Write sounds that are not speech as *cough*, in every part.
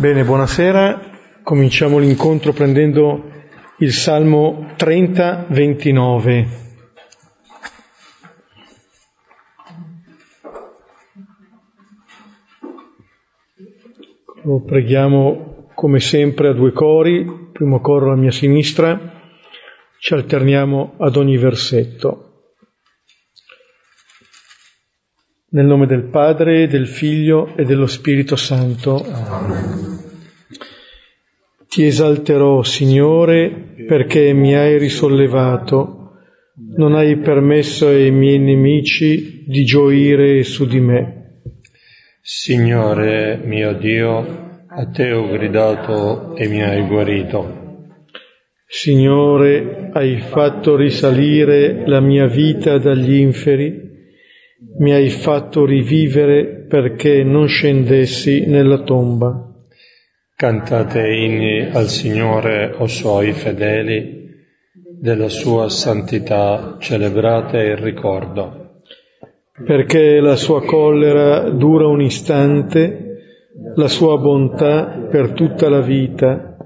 Bene, buonasera. Cominciamo l'incontro prendendo il Salmo 30, 29. Lo preghiamo come sempre a due cori, primo coro alla mia sinistra, ci alterniamo ad ogni versetto. Nel nome del Padre, del Figlio e dello Spirito Santo. Amen. Ti esalterò, Signore, perché mi hai risollevato. Non hai permesso ai miei nemici di gioire su di me. Signore mio Dio, a te ho gridato e mi hai guarito. Signore, hai fatto risalire la mia vita dagli inferi mi hai fatto rivivere perché non scendessi nella tomba. Cantate inni al Signore, o suoi fedeli, della sua santità celebrate il ricordo. Perché la sua collera dura un istante, la sua bontà per tutta la vita.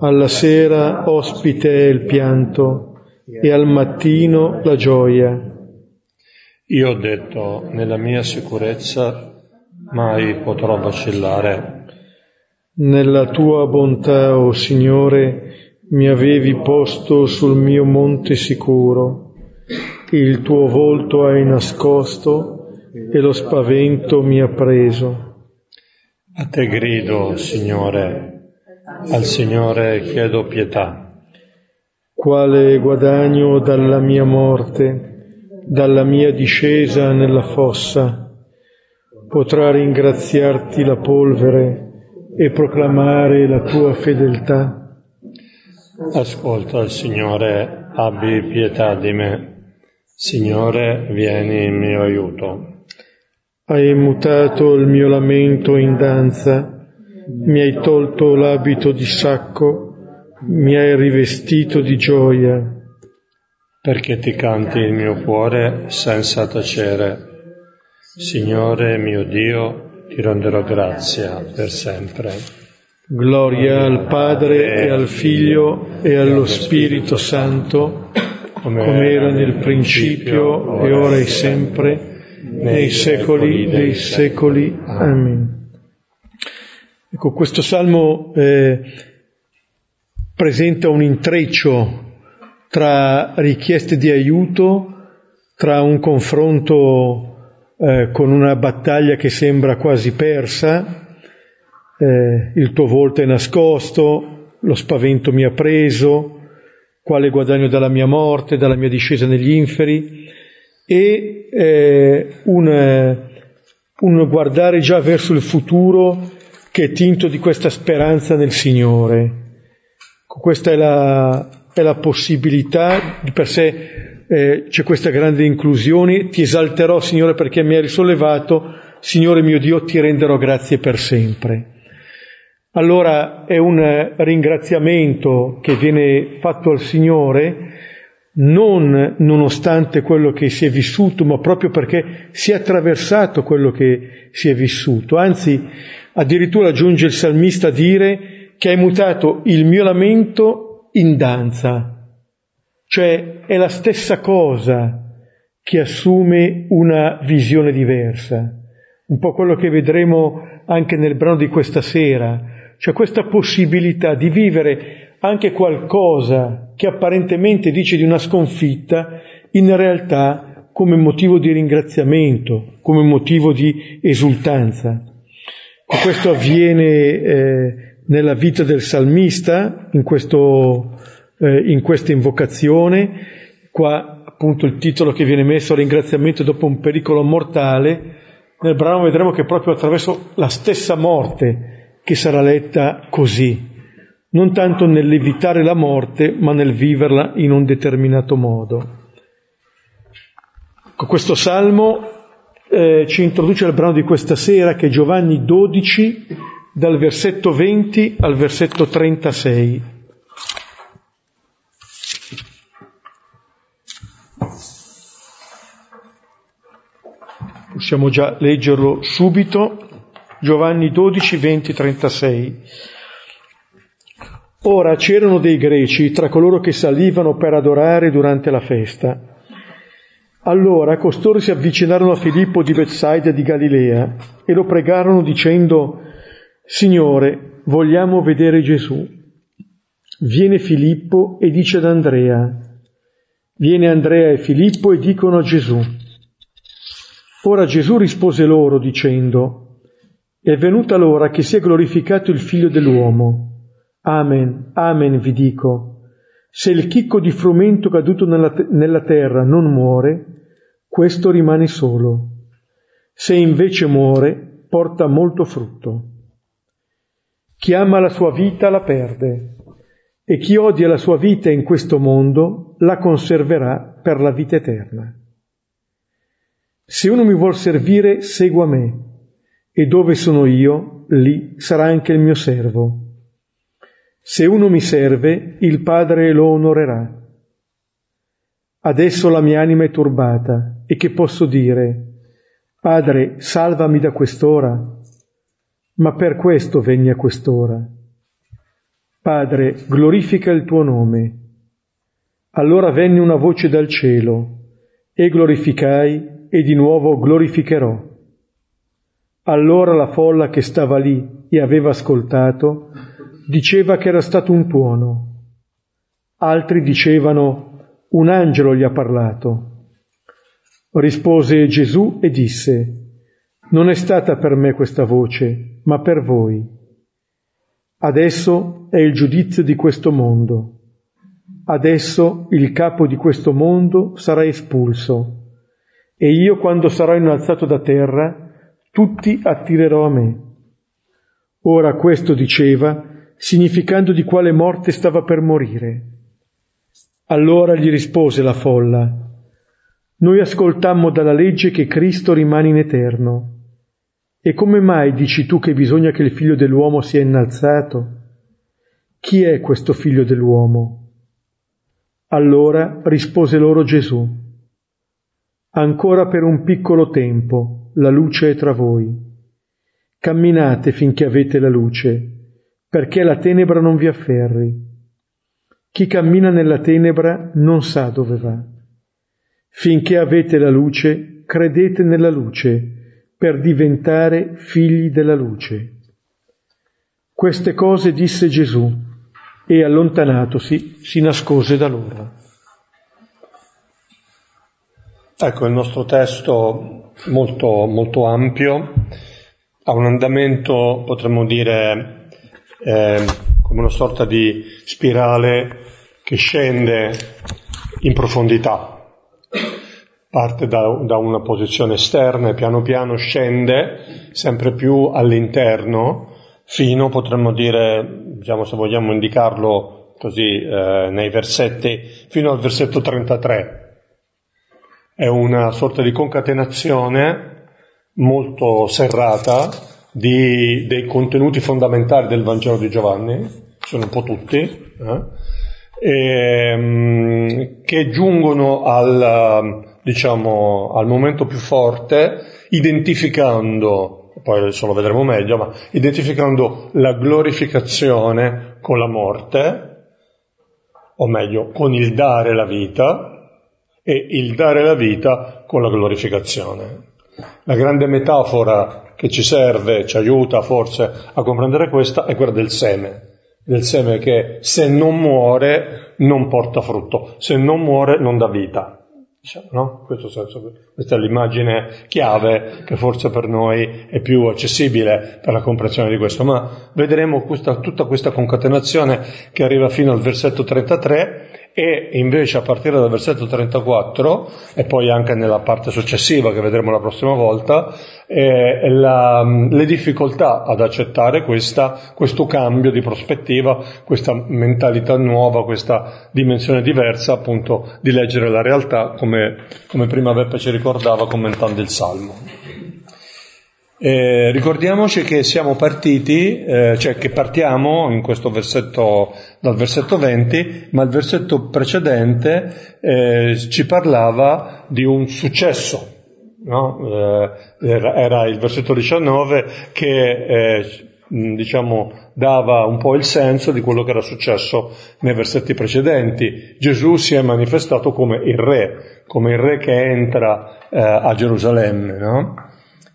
Alla sera ospite è il pianto e al mattino la gioia. Io ho detto, nella mia sicurezza mai potrò vacillare. Nella tua bontà, o oh Signore, mi avevi posto sul mio monte sicuro. Il tuo volto hai nascosto e lo spavento mi ha preso. A te grido, Signore, al Signore chiedo pietà. Quale guadagno dalla mia morte? dalla mia discesa nella fossa, potrà ringraziarti la polvere e proclamare la tua fedeltà. Ascolta, Signore, abbi pietà di me. Signore, vieni in mio aiuto. Hai mutato il mio lamento in danza, mi hai tolto l'abito di sacco, mi hai rivestito di gioia perché ti canti il mio cuore senza tacere. Signore mio Dio, ti renderò grazia per sempre. Gloria al Padre e al Figlio e allo Spirito Santo, come era nel principio e ora e sempre, nei secoli dei secoli. Amen. Ecco, questo salmo eh, presenta un intreccio tra richieste di aiuto, tra un confronto eh, con una battaglia che sembra quasi persa, eh, il tuo volto è nascosto, lo spavento mi ha preso, quale guadagno dalla mia morte, dalla mia discesa negli inferi, e eh, un, un guardare già verso il futuro che è tinto di questa speranza nel Signore. Questa è la, è la possibilità, di per sé eh, c'è questa grande inclusione, ti esalterò Signore perché mi hai risollevato, Signore mio Dio ti renderò grazie per sempre. Allora è un ringraziamento che viene fatto al Signore non nonostante quello che si è vissuto, ma proprio perché si è attraversato quello che si è vissuto. Anzi, addirittura giunge il salmista a dire che hai mutato il mio lamento in danza, cioè è la stessa cosa che assume una visione diversa, un po' quello che vedremo anche nel brano di questa sera, cioè questa possibilità di vivere anche qualcosa che apparentemente dice di una sconfitta, in realtà come motivo di ringraziamento, come motivo di esultanza. Questo avviene eh, nella vita del salmista, in, questo, eh, in questa invocazione, qua appunto il titolo che viene messo ringraziamento dopo un pericolo mortale, nel brano vedremo che proprio attraverso la stessa morte che sarà letta così, non tanto nell'evitare la morte, ma nel viverla in un determinato modo. Con questo salmo eh, ci introduce il brano di questa sera che è Giovanni 12, dal versetto 20 al versetto 36. Possiamo già leggerlo subito. Giovanni 12, 20, 36. Ora c'erano dei greci tra coloro che salivano per adorare durante la festa. Allora costoro si avvicinarono a Filippo di Bethsaida di Galilea e lo pregarono dicendo, Signore, vogliamo vedere Gesù. Viene Filippo e dice ad Andrea, Viene Andrea e Filippo e dicono a Gesù. Ora Gesù rispose loro dicendo, È venuta l'ora che sia glorificato il figlio dell'uomo. Amen, amen vi dico. Se il chicco di frumento caduto nella, nella terra non muore, questo rimane solo. Se invece muore, porta molto frutto. Chi ama la sua vita la perde, e chi odia la sua vita in questo mondo la conserverà per la vita eterna. Se uno mi vuol servire, segua me, e dove sono io, lì sarà anche il mio servo. Se uno mi serve, il Padre lo onorerà. Adesso la mia anima è turbata, e che posso dire? Padre, salvami da quest'ora. Ma per questo venni a quest'ora. Padre, glorifica il tuo nome. Allora venne una voce dal cielo, e glorificai, e di nuovo glorificherò. Allora la folla che stava lì e aveva ascoltato diceva che era stato un tuono. Altri dicevano un angelo gli ha parlato. Rispose Gesù e disse, non è stata per me questa voce, ma per voi. Adesso è il giudizio di questo mondo. Adesso il capo di questo mondo sarà espulso e io quando sarò innalzato da terra, tutti attirerò a me. Ora questo diceva, significando di quale morte stava per morire. Allora gli rispose la folla, noi ascoltammo dalla legge che Cristo rimane in eterno. E come mai dici tu che bisogna che il figlio dell'uomo sia innalzato? Chi è questo figlio dell'uomo? Allora rispose loro Gesù, Ancora per un piccolo tempo la luce è tra voi. Camminate finché avete la luce, perché la tenebra non vi afferri. Chi cammina nella tenebra non sa dove va. Finché avete la luce, credete nella luce, per diventare figli della luce. Queste cose disse Gesù e allontanatosi si nascose da loro. Ecco, il nostro testo molto, molto ampio, ha un andamento, potremmo dire, eh, come una sorta di spirale che scende in profondità parte da, da, una posizione esterna e piano piano scende sempre più all'interno fino, potremmo dire, diciamo se vogliamo indicarlo così eh, nei versetti, fino al versetto 33. È una sorta di concatenazione molto serrata di, dei contenuti fondamentali del Vangelo di Giovanni, sono un po' tutti, eh, e, ehm, che giungono al, diciamo, al momento più forte, identificando, poi adesso lo vedremo meglio, ma identificando la glorificazione con la morte, o meglio, con il dare la vita, e il dare la vita con la glorificazione. La grande metafora che ci serve, ci aiuta forse a comprendere questa, è quella del seme del seme che se non muore non porta frutto, se non muore non dà vita. Diciamo, no? Questo senso, questa è l'immagine chiave che forse per noi è più accessibile per la comprensione di questo, ma vedremo questa, tutta questa concatenazione che arriva fino al versetto 33 e invece a partire dal versetto 34 e poi anche nella parte successiva che vedremo la prossima volta, eh, la, le difficoltà ad accettare questa, questo cambio di prospettiva, questa mentalità nuova, questa dimensione diversa appunto di leggere la realtà come, come prima Beppe ci ricordava commentando il Salmo. Eh, ricordiamoci che siamo partiti, eh, cioè che partiamo in questo versetto, dal versetto 20, ma il versetto precedente eh, ci parlava di un successo, no? eh, era, il versetto 19 che eh, diciamo, dava un po' il senso di quello che era successo nei versetti precedenti. Gesù si è manifestato come il re, come il re che entra eh, a Gerusalemme, no?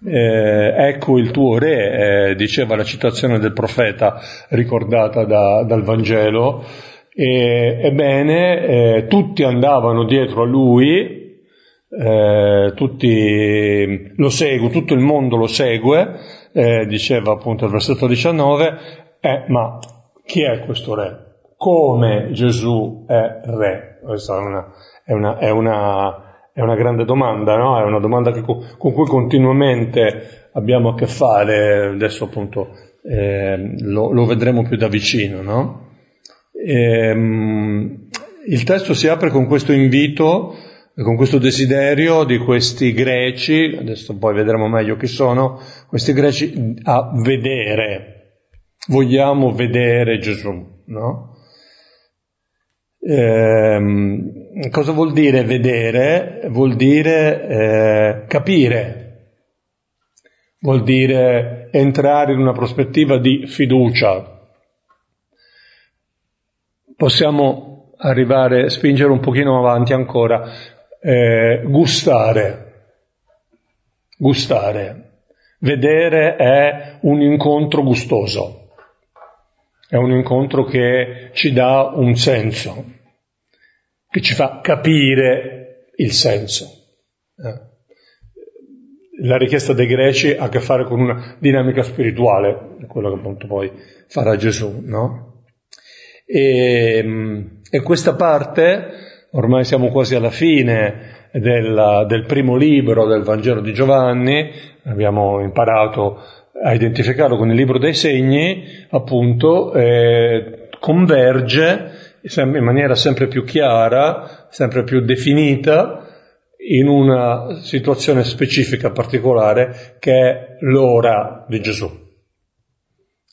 Eh, ecco il tuo re, eh, diceva la citazione del profeta ricordata da, dal Vangelo, e, ebbene eh, tutti andavano dietro a lui, eh, tutti lo seguono, tutto il mondo lo segue, eh, diceva appunto il versetto 19, eh, ma chi è questo re? Come Gesù è re? Questa è una, è una, è una è una grande domanda, no? È una domanda che, con cui continuamente abbiamo a che fare, adesso appunto eh, lo, lo, vedremo più da vicino, no? E, ehm, il testo si apre con questo invito, con questo desiderio di questi greci, adesso poi vedremo meglio chi sono, questi greci a vedere, vogliamo vedere Gesù, no? Eh, cosa vuol dire vedere? Vuol dire eh, capire, vuol dire entrare in una prospettiva di fiducia. Possiamo arrivare, spingere un pochino avanti ancora, eh, gustare, gustare. Vedere è un incontro gustoso. È un incontro che ci dà un senso, che ci fa capire il senso. Eh. La richiesta dei greci ha a che fare con una dinamica spirituale, quello che appunto poi farà Gesù, no? E, mm, e questa parte, ormai siamo quasi alla fine del, del primo libro del Vangelo di Giovanni, abbiamo imparato a identificarlo con il libro dei segni, appunto, eh, converge in maniera sempre più chiara, sempre più definita, in una situazione specifica particolare che è l'ora di Gesù,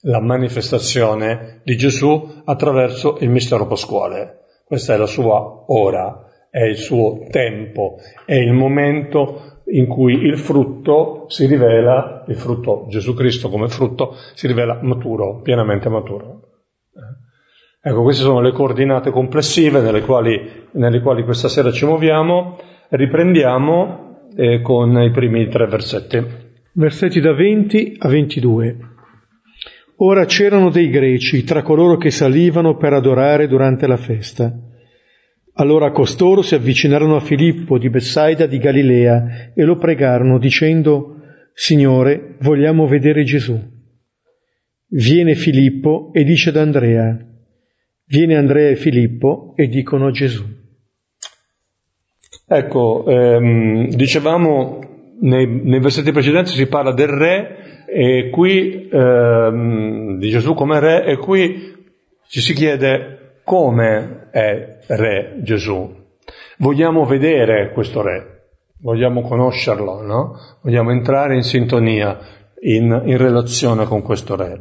la manifestazione di Gesù attraverso il mistero pasquale. Questa è la sua ora, è il suo tempo, è il momento in cui il frutto si rivela, il frutto Gesù Cristo come frutto, si rivela maturo, pienamente maturo. Ecco, queste sono le coordinate complessive nelle quali, nelle quali questa sera ci muoviamo. Riprendiamo eh, con i primi tre versetti. Versetti da 20 a 22. Ora c'erano dei greci tra coloro che salivano per adorare durante la festa. Allora costoro si avvicinarono a Filippo di Bessaida di Galilea e lo pregarono dicendo, Signore, vogliamo vedere Gesù. Viene Filippo e dice ad Andrea, viene Andrea e Filippo e dicono Gesù. Ecco, ehm, dicevamo nei, nei, versetti precedenti si parla del re e qui ehm, di Gesù come re e qui ci si chiede come è Re Gesù. Vogliamo vedere questo Re, vogliamo conoscerlo, no? Vogliamo entrare in sintonia, in, in relazione con questo Re.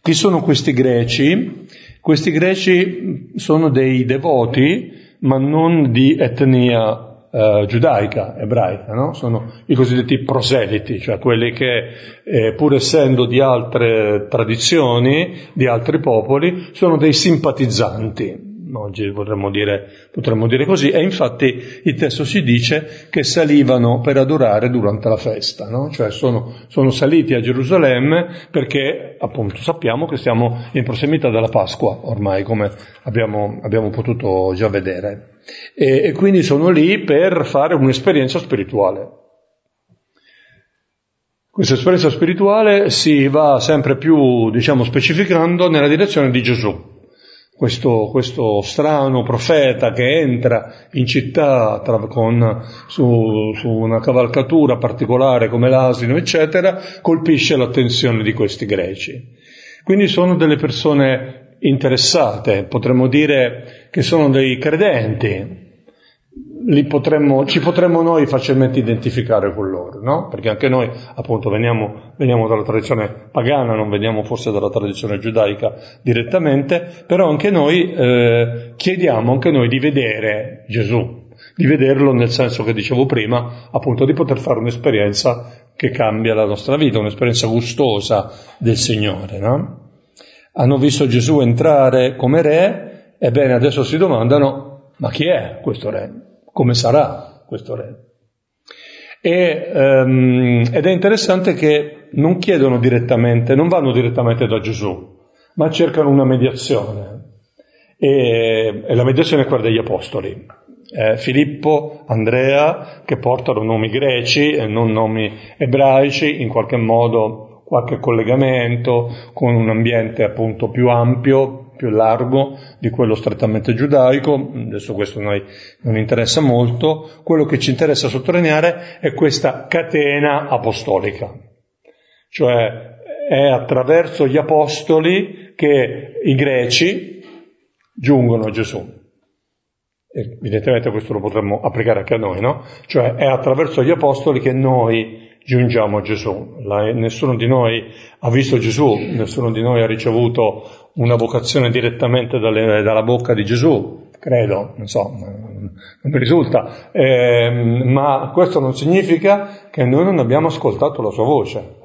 Chi sono questi greci? Questi greci sono dei devoti, ma non di etnia eh, giudaica, ebraica, no? sono i cosiddetti proseliti, cioè quelli che eh, pur essendo di altre tradizioni, di altri popoli, sono dei simpatizzanti, oggi potremmo dire, potremmo dire così, e infatti il testo si dice che salivano per adorare durante la festa, no? cioè sono, sono, saliti a Gerusalemme perché appunto sappiamo che siamo in prossimità della Pasqua ormai, come abbiamo, abbiamo potuto già vedere, e, e quindi sono lì per fare un'esperienza spirituale. Questa esperienza spirituale si va sempre più, diciamo, specificando nella direzione di Gesù questo, questo, strano profeta che entra in città tra, con, su, su, una cavalcatura particolare come l'asino, eccetera, colpisce l'attenzione di questi greci. Quindi sono delle persone interessate, potremmo dire che sono dei credenti, potremmo, ci potremmo noi facilmente identificare con loro, no? Perché anche noi, appunto, veniamo, veniamo, dalla tradizione pagana, non veniamo forse dalla tradizione giudaica direttamente, però anche noi eh, chiediamo anche noi di vedere Gesù. di vederlo nel senso che dicevo prima, appunto di poter fare un'esperienza che cambia la nostra vita, un'esperienza gustosa del Signore. No? Hanno visto Gesù entrare come re, ebbene adesso si domandano, ma chi è questo re? Come sarà questo re? E, um, ed è interessante che non chiedono direttamente, non vanno direttamente da Gesù, ma cercano una mediazione. E, e la mediazione è quella degli apostoli. Eh, Filippo, Andrea, che portano nomi greci e non nomi ebraici, in qualche modo qualche collegamento con un ambiente appunto più ampio, più largo di quello strettamente giudaico, adesso questo a noi non interessa molto, quello che ci interessa sottolineare è questa catena apostolica, cioè è attraverso gli apostoli che i greci giungono a Gesù. Evidentemente questo lo potremmo applicare anche a noi, no? Cioè è attraverso gli apostoli che noi giungiamo a Gesù. La, nessuno di noi ha visto Gesù, nessuno di noi ha ricevuto una vocazione direttamente dalle, dalla bocca di Gesù, credo, non so, non mi risulta, eh, ma questo non significa che noi non abbiamo ascoltato la sua voce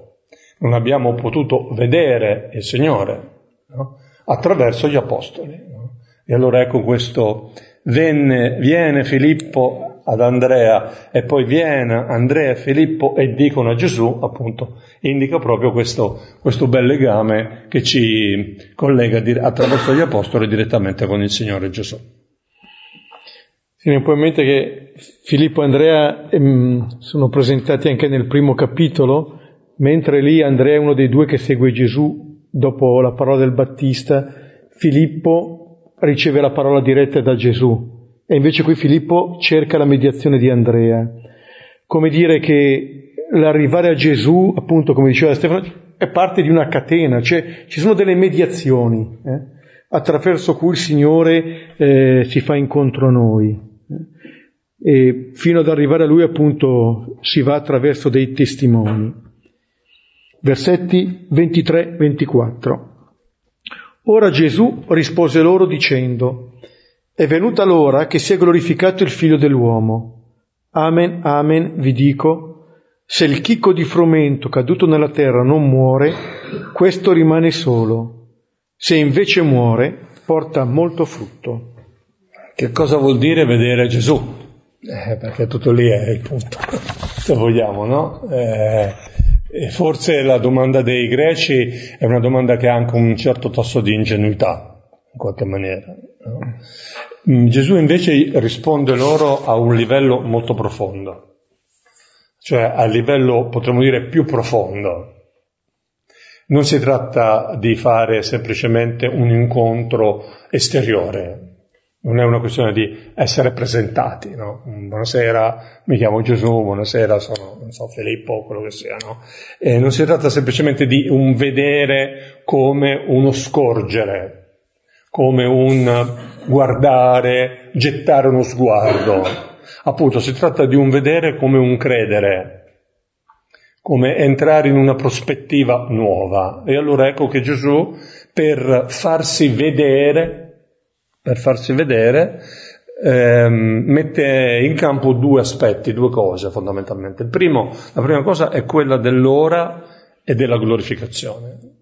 non abbiamo potuto vedere il Signore no? attraverso gli apostoli. No? E allora ecco questo, venne, viene Filippo ad Andrea e poi viene Andrea e Filippo e dicono a Gesù, appunto, indica proprio questo, questo bel legame che ci collega attraverso gli apostoli direttamente con il Signore Gesù. Si mi può in mente che Filippo e Andrea ehm, sono presentati anche nel primo capitolo, Mentre lì Andrea è uno dei due che segue Gesù dopo la parola del Battista, Filippo riceve la parola diretta da Gesù e invece qui Filippo cerca la mediazione di Andrea. Come dire che l'arrivare a Gesù, appunto come diceva Stefano, è parte di una catena, cioè ci sono delle mediazioni eh, attraverso cui il Signore eh, si fa incontro a noi. Eh, e fino ad arrivare a Lui appunto si va attraverso dei testimoni versetti 23-24. Ora Gesù rispose loro dicendo, è venuta l'ora che sia glorificato il figlio dell'uomo. Amen, amen, vi dico, se il chicco di frumento caduto nella terra non muore, questo rimane solo. Se invece muore, porta molto frutto. Che cosa vuol dire vedere Gesù? Eh, perché tutto lì è il punto, *laughs* se vogliamo, no? Eh, e forse la domanda dei greci è una domanda che ha anche un certo tasso di ingenuità, in qualche maniera. Mm, Gesù invece risponde loro a un livello molto profondo, cioè a livello, potremmo dire, più profondo. Non si tratta di fare semplicemente un incontro esteriore, non è una questione di essere presentati, no? Buonasera, mi chiamo Gesù, buonasera, sono, so, Filippo, quello che sia, no? E non si tratta semplicemente di un vedere come uno scorgere, come un guardare, gettare uno sguardo. Appunto, si tratta di un vedere come un credere, come entrare in una prospettiva nuova. E allora ecco che Gesù, per farsi vedere, per farsi vedere, ehm, mette in campo due aspetti, due cose fondamentalmente. Il primo, la prima cosa è quella dell'ora e della glorificazione.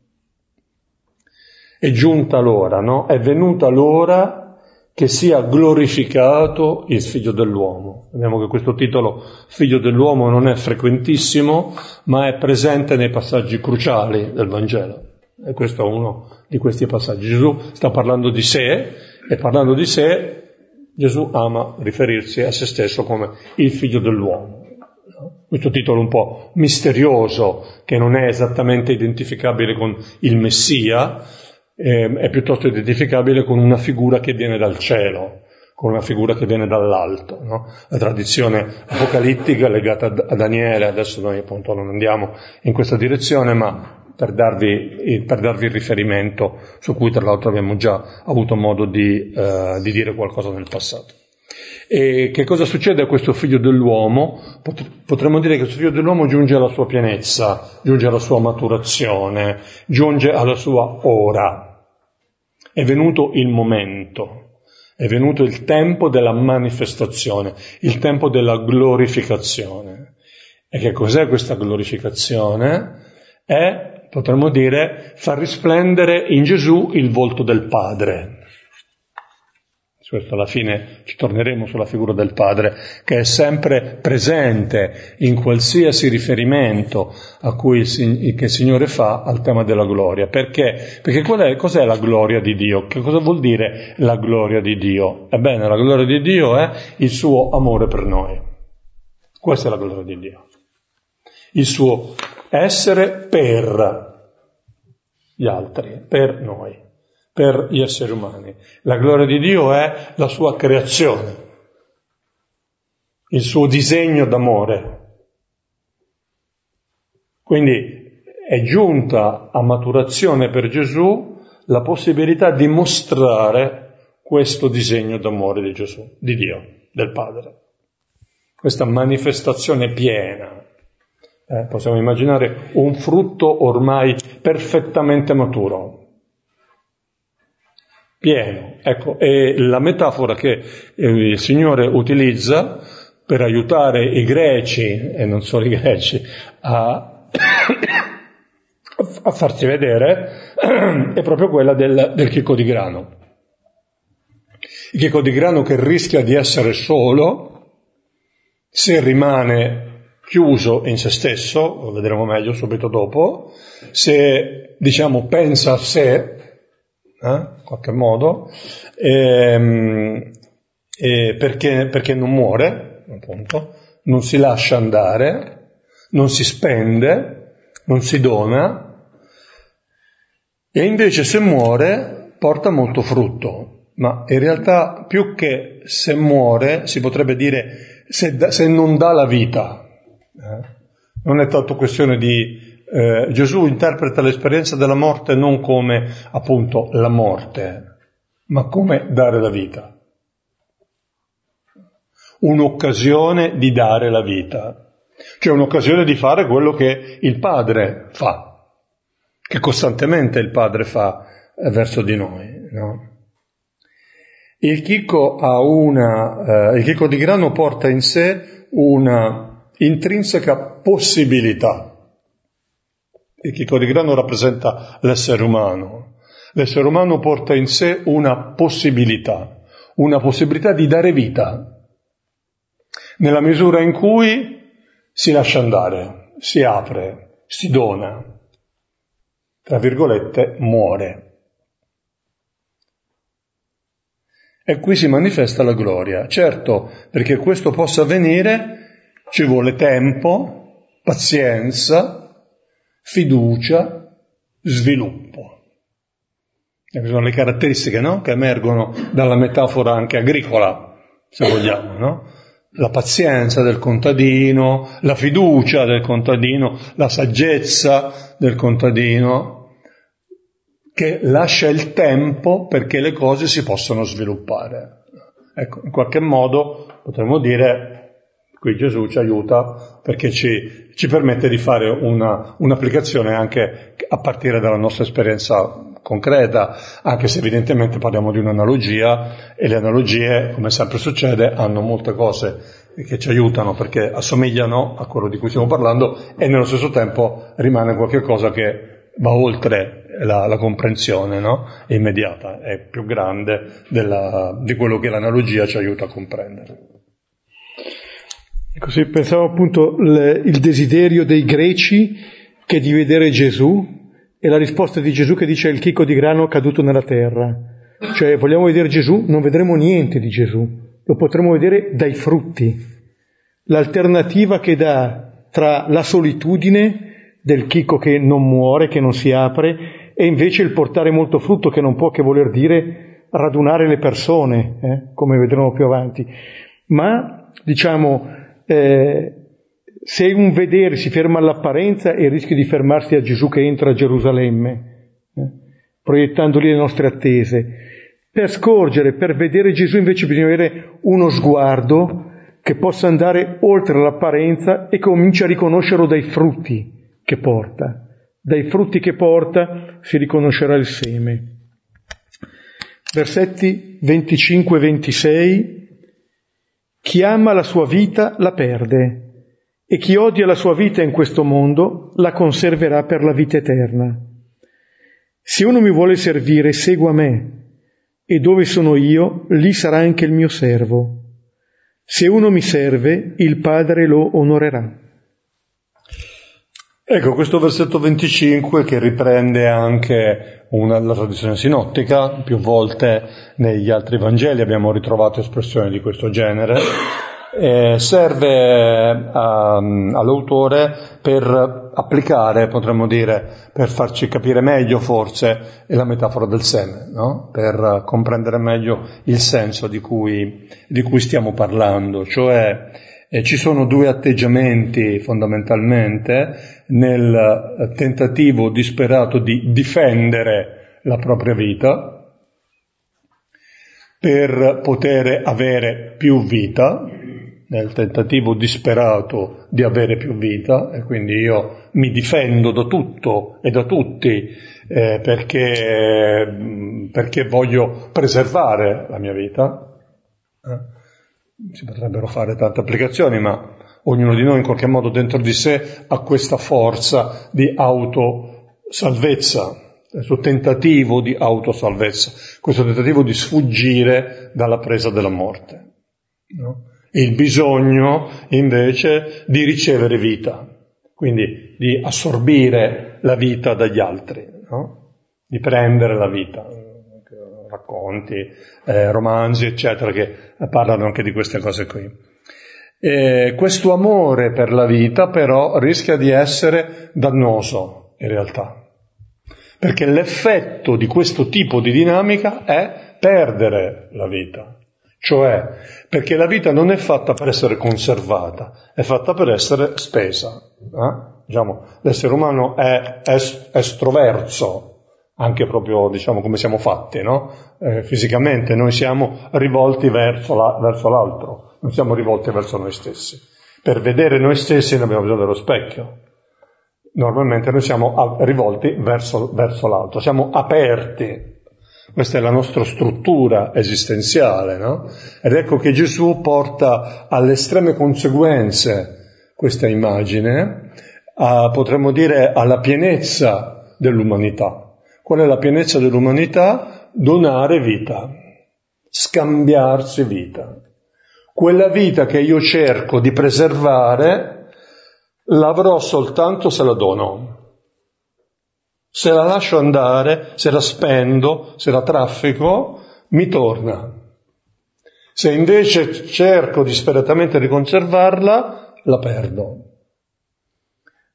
È giunta l'ora, no? È venuta l'ora che sia glorificato il figlio dell'uomo. Vediamo che questo titolo figlio dell'uomo non è frequentissimo, ma è presente nei passaggi cruciali del Vangelo. E questo è uno di questi passaggi. Gesù sta parlando di sé e parlando di sé Gesù ama riferirsi a se stesso come il figlio dell'uomo. Questo titolo un po' misterioso, che non è esattamente identificabile con il Messia, eh, è piuttosto identificabile con una figura che viene dal cielo, con una figura che viene dall'alto. No? La tradizione apocalittica legata a Daniele, adesso noi appunto non andiamo in questa direzione, ma per darvi, per darvi il riferimento su cui tra l'altro abbiamo già avuto modo di, eh, di dire qualcosa nel passato. E che cosa succede a questo figlio dell'uomo? Potremmo dire che questo figlio dell'uomo giunge alla sua pienezza, giunge alla sua maturazione, giunge alla sua ora. È venuto il momento. È venuto il tempo della manifestazione, il tempo della glorificazione. E che cos'è questa glorificazione? È, potremmo dire, far risplendere in Gesù il volto del Padre. Questo alla fine ci torneremo sulla figura del Padre, che è sempre presente in qualsiasi riferimento cui che il Signore fa al tema della gloria. Perché? Perché è, cos'è la gloria di Dio? Che cosa vuol dire la gloria di Dio? Ebbene, la gloria di Dio è il suo amore per noi. Questa è la gloria di Dio. Il suo essere per gli altri, per noi per gli esseri umani. La gloria di Dio è la sua creazione, il suo disegno d'amore. Quindi è giunta a maturazione per Gesù la possibilità di mostrare questo disegno d'amore di Gesù, di Dio, del Padre. Questa manifestazione piena. Eh, possiamo immaginare un frutto ormai perfettamente maturo, pieno. Ecco, è la metafora che eh, il Signore utilizza per aiutare i greci, e non solo i greci, a, *coughs* a farsi vedere, *coughs* è proprio quella del, del chicco di grano. Il chicco di grano che rischia di essere solo se rimane chiuso in se stesso, lo vedremo meglio subito dopo, se diciamo pensa a sé, eh, qualche modo, ehm, e perché, perché non muore, appunto, non si lascia andare, non si spende, non si dona, e invece se muore porta molto frutto, ma in realtà più che se muore si potrebbe dire se, se non dà la vita. Eh? Non è tanto questione di eh, Gesù interpreta l'esperienza della morte non come appunto la morte, ma come dare la vita. Un'occasione di dare la vita, cioè un'occasione di fare quello che il Padre fa, che costantemente il Padre fa eh, verso di noi. No? Il chicco, una, eh, il chicco di grano porta in sé una intrinseca possibilità il chicco rappresenta l'essere umano. L'essere umano porta in sé una possibilità, una possibilità di dare vita, nella misura in cui si lascia andare, si apre, si dona, tra virgolette, muore. E qui si manifesta la gloria. Certo, perché questo possa avvenire ci vuole tempo, pazienza, fiducia, sviluppo. Queste sono le caratteristiche no? che emergono dalla metafora anche agricola, se vogliamo, no? La pazienza del contadino, la fiducia del contadino, la saggezza del contadino, che lascia il tempo perché le cose si possano sviluppare. Ecco, in qualche modo potremmo dire Qui Gesù ci aiuta perché ci, ci permette di fare una, un'applicazione anche a partire dalla nostra esperienza concreta, anche se evidentemente parliamo di un'analogia e le analogie, come sempre succede, hanno molte cose che ci aiutano perché assomigliano a quello di cui stiamo parlando e nello stesso tempo rimane qualcosa che va oltre la, la comprensione no? immediata, è più grande della, di quello che l'analogia ci aiuta a comprendere. Così pensavo appunto le, il desiderio dei greci che di vedere Gesù e la risposta di Gesù che dice il chicco di grano caduto nella terra. Cioè vogliamo vedere Gesù, non vedremo niente di Gesù, lo potremo vedere dai frutti. L'alternativa che dà tra la solitudine del chicco che non muore, che non si apre, e invece il portare molto frutto che non può che voler dire radunare le persone, eh, come vedremo più avanti. Ma, diciamo, eh, se un vedere si ferma all'apparenza e rischia di fermarsi a Gesù che entra a Gerusalemme, eh, proiettando lì le nostre attese. Per scorgere, per vedere Gesù invece bisogna avere uno sguardo che possa andare oltre l'apparenza e comincia a riconoscerlo dai frutti che porta. Dai frutti che porta si riconoscerà il seme. versetti 25-26, chi ama la sua vita la perde e chi odia la sua vita in questo mondo la conserverà per la vita eterna. Se uno mi vuole servire, segua me, e dove sono io, lì sarà anche il mio servo. Se uno mi serve, il Padre lo onorerà. Ecco, questo versetto 25 che riprende anche una, la tradizione sinottica, più volte negli altri Vangeli abbiamo ritrovato espressioni di questo genere, eh, serve a, all'autore per applicare, potremmo dire, per farci capire meglio forse la metafora del seme, no? per comprendere meglio il senso di cui, di cui stiamo parlando, cioè eh, ci sono due atteggiamenti fondamentalmente nel tentativo disperato di difendere la propria vita per poter avere più vita, nel tentativo disperato di avere più vita, e quindi io mi difendo da tutto e da tutti eh, perché, perché, voglio preservare la mia vita. Eh? si potrebbero fare tante applicazioni, ma ognuno di noi in qualche modo dentro di sé ha questa forza di autosalvezza, questo tentativo di autosalvezza, questo tentativo di sfuggire dalla presa della morte. No? Il bisogno invece di ricevere vita, quindi di assorbire la vita dagli altri, no? di prendere la vita racconti, eh, romanzi, eccetera, che parlano anche di queste cose qui. E questo amore per la vita però rischia di essere dannoso in realtà, perché l'effetto di questo tipo di dinamica è perdere la vita, cioè perché la vita non è fatta per essere conservata, è fatta per essere spesa. Eh? Diciamo, l'essere umano è estroverso, anche proprio diciamo come siamo fatti, no? eh, fisicamente noi siamo rivolti verso, la, verso l'altro, non siamo rivolti verso noi stessi. Per vedere noi stessi non abbiamo bisogno dello specchio. Normalmente noi siamo rivolti verso, verso l'altro, siamo aperti. Questa è la nostra struttura esistenziale, no? Ed ecco che Gesù porta alle estreme conseguenze questa immagine, a, potremmo dire alla pienezza dell'umanità. Qual è la pienezza dell'umanità? Donare vita, scambiarsi vita. Quella vita che io cerco di preservare l'avrò soltanto se la dono. Se la lascio andare, se la spendo, se la traffico, mi torna. Se invece cerco disperatamente di conservarla, la perdo.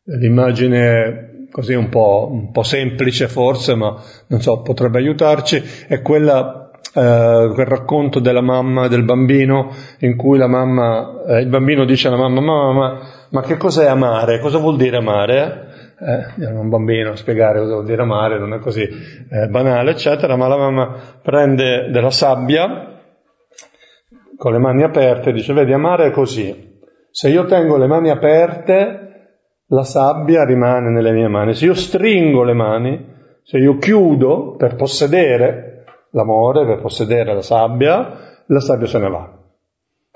L'immagine così un po', un po', semplice forse, ma non so, potrebbe aiutarci, è quella, eh, quel racconto della mamma e del bambino in cui la mamma, eh, il bambino dice alla mamma, mamma, ma, ma che cos'è amare? Cosa vuol dire amare? Eh, un bambino a spiegare cosa vuol dire amare, non è così eh, banale, eccetera, ma la mamma prende della sabbia con le mani aperte e dice, vedi, amare è così. Se io tengo le mani aperte, la sabbia rimane nelle mie mani. Se io stringo le mani, se io chiudo per possedere l'amore, per possedere la sabbia, la sabbia se ne va.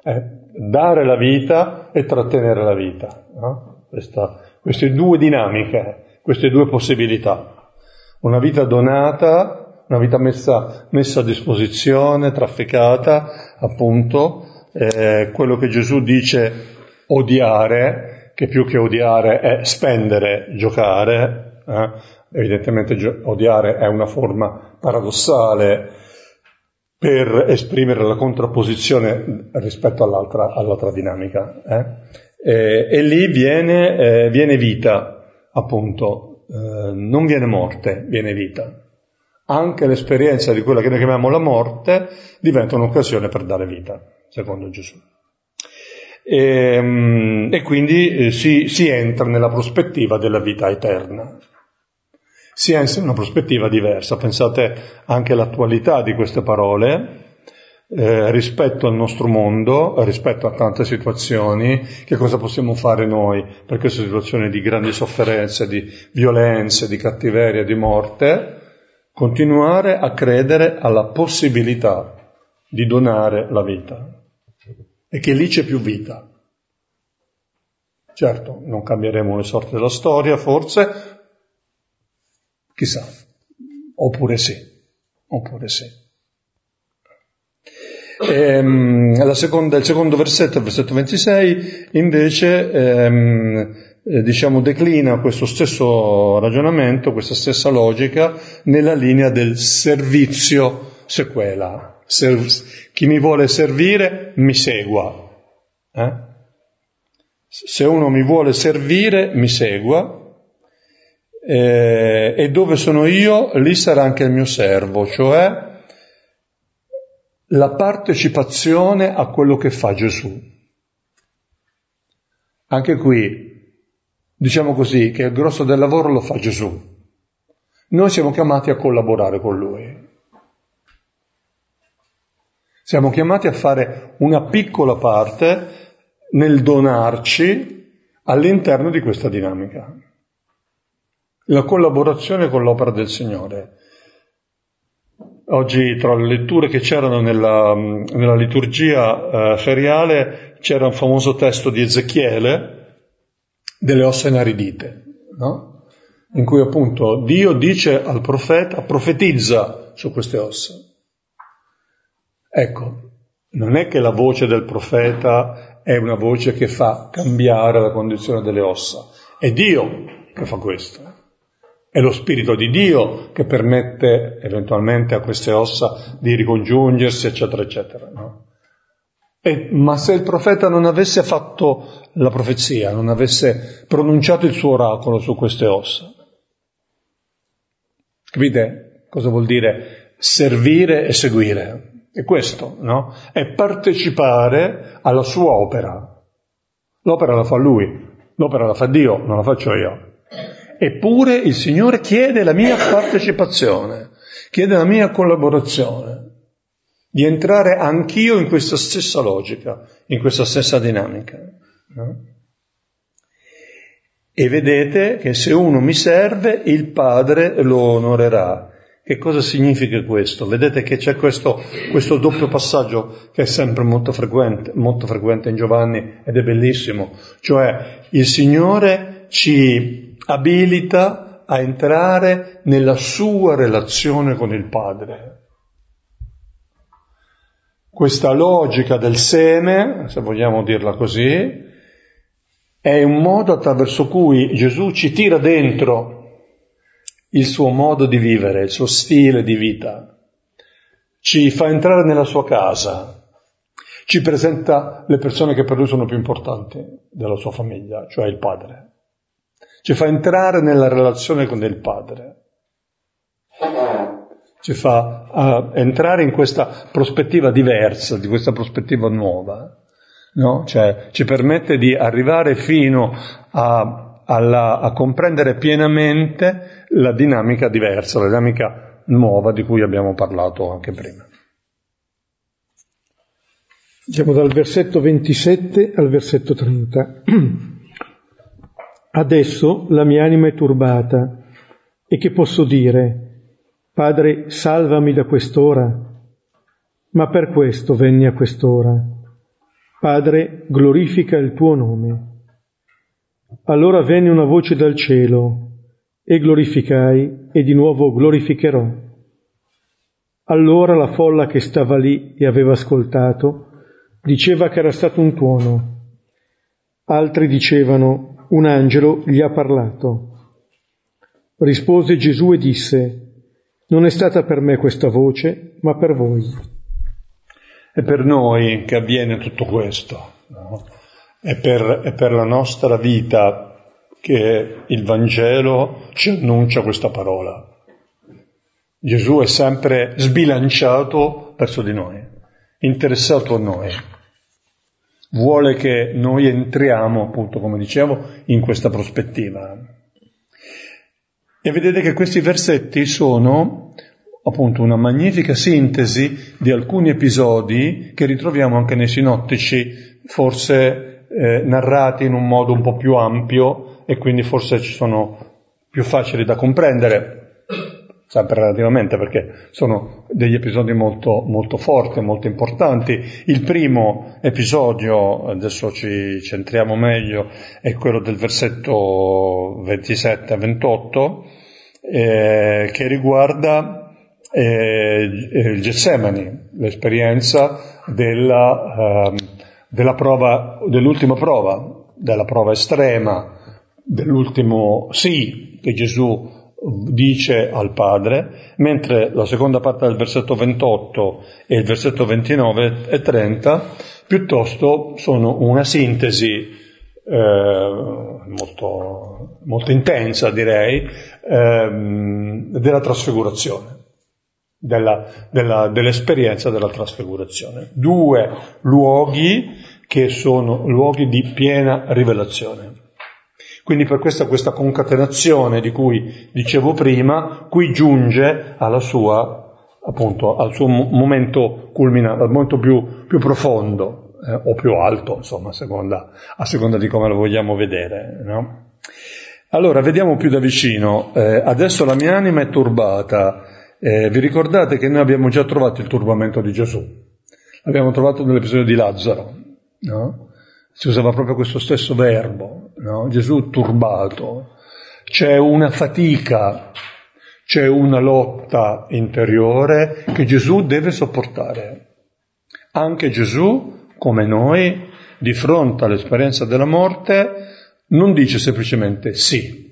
È dare la vita e trattenere la vita. No? Questa, queste due dinamiche, queste due possibilità. Una vita donata, una vita messa, messa a disposizione, trafficata, appunto, eh, quello che Gesù dice odiare che più che odiare è spendere, giocare, eh? evidentemente odiare è una forma paradossale per esprimere la contrapposizione rispetto all'altra, all'altra dinamica. Eh? E, e, lì viene, eh, viene vita, appunto, eh, non viene morte, viene vita. Anche l'esperienza di quella che noi chiamiamo la morte diventa un'occasione per dare vita, secondo Gesù. E, ehm, e quindi eh, si, si, entra nella prospettiva della vita eterna. Si entra in una prospettiva diversa, pensate anche all'attualità di queste parole, eh, rispetto al nostro mondo, rispetto a tante situazioni, che cosa possiamo fare noi per queste situazioni di grandi sofferenze, di violenze, di cattiveria, di morte? continuare a credere alla possibilità di donare la vita e che lì c'è più vita. Certo, non cambieremo le sorti della storia, forse, chissà, oppure sì, oppure sì. Ehm, seconda, il secondo versetto, il versetto 26, invece, ehm, eh, diciamo, declina questo stesso ragionamento, questa stessa logica, nella linea del servizio sequela. Ser- chi mi vuole servire mi segua. Eh? Se uno mi vuole servire, mi segua, eh, e dove sono io, lì sarà anche il mio servo, cioè la partecipazione a quello che fa Gesù. Anche qui, diciamo così, che il grosso del lavoro lo fa Gesù. Noi siamo chiamati a collaborare con Lui. Siamo chiamati a fare una piccola parte nel donarci all'interno di questa dinamica. La collaborazione con l'opera del Signore. Oggi tra le letture che c'erano nella, nella liturgia eh, feriale c'era un famoso testo di Ezechiele delle ossa inaridite, no? in cui appunto Dio dice al profeta, profetizza su queste ossa. Ecco, non è che la voce del profeta è una voce che fa cambiare la condizione delle ossa, è Dio che fa questo. È lo Spirito di Dio che permette eventualmente a queste ossa di ricongiungersi, eccetera, eccetera. No? E, ma se il profeta non avesse fatto la profezia, non avesse pronunciato il suo oracolo su queste ossa, capite cosa vuol dire servire e seguire? È questo, no? È partecipare alla sua opera. L'opera la fa lui, l'opera la fa Dio, non la faccio io. Eppure il Signore chiede la mia partecipazione, chiede la mia collaborazione, di entrare anch'io in questa stessa logica, in questa stessa dinamica. No? E vedete che se uno mi serve, il Padre lo onorerà. Che cosa significa questo? Vedete che c'è questo, questo, doppio passaggio che è sempre molto frequente, molto frequente in Giovanni ed è bellissimo. Cioè il Signore ci abilita a entrare nella sua relazione con il Padre. Questa logica del seme, se vogliamo dirla così, è un modo attraverso cui Gesù ci tira dentro il suo modo di vivere, il suo stile di vita, ci fa entrare nella sua casa, ci presenta le persone che per lui sono più importanti della sua famiglia, cioè il padre ci fa entrare nella relazione con il Padre, ci fa uh, entrare in questa prospettiva diversa, di questa prospettiva nuova, no? cioè, ci permette di arrivare fino a, alla, a comprendere pienamente la dinamica diversa, la dinamica nuova di cui abbiamo parlato anche prima. Diciamo dal versetto 27 al versetto 30. *clears throat* Adesso la mia anima è turbata e che posso dire? Padre, salvami da quest'ora. Ma per questo venni a quest'ora. Padre, glorifica il tuo nome. Allora venne una voce dal cielo e glorificai e di nuovo glorificherò. Allora la folla che stava lì e aveva ascoltato diceva che era stato un tuono. Altri dicevano un angelo gli ha parlato. Rispose Gesù e disse, non è stata per me questa voce, ma per voi. È per noi che avviene tutto questo, no? è, per, è per la nostra vita che il Vangelo ci annuncia questa parola. Gesù è sempre sbilanciato verso di noi, interessato a noi vuole che noi entriamo, appunto, come dicevo, in questa prospettiva. E vedete che questi versetti sono appunto una magnifica sintesi di alcuni episodi che ritroviamo anche nei sinottici, forse eh, narrati in un modo un po' più ampio e quindi forse ci sono più facili da comprendere. Sempre relativamente perché sono degli episodi molto, molto forti, molto importanti. Il primo episodio, adesso ci centriamo meglio, è quello del versetto 27-28, eh, che riguarda eh, il Getsemani, l'esperienza della, eh, della prova, dell'ultima prova, della prova estrema, dell'ultimo sì che Gesù dice al Padre, mentre la seconda parte del versetto 28 e il versetto 29 e 30 piuttosto sono una sintesi eh, molto, molto, intensa, direi, ehm, della trasfigurazione, della, della, dell'esperienza della trasfigurazione. Due luoghi che sono luoghi di piena rivelazione. Quindi per questa, questa concatenazione di cui dicevo prima, qui giunge alla sua, appunto, al suo momento culminante, al momento più, più profondo eh, o più alto, insomma, a seconda, a seconda, di come lo vogliamo vedere. No? Allora, vediamo più da vicino. Eh, adesso la mia anima è turbata. Eh, vi ricordate che noi abbiamo già trovato il turbamento di Gesù? L'abbiamo trovato nell'episodio di Lazzaro, no? si usava proprio questo stesso verbo, no? Gesù turbato, c'è una fatica, c'è una lotta interiore che Gesù deve sopportare. Anche Gesù, come noi, di fronte all'esperienza della morte, non dice semplicemente sì,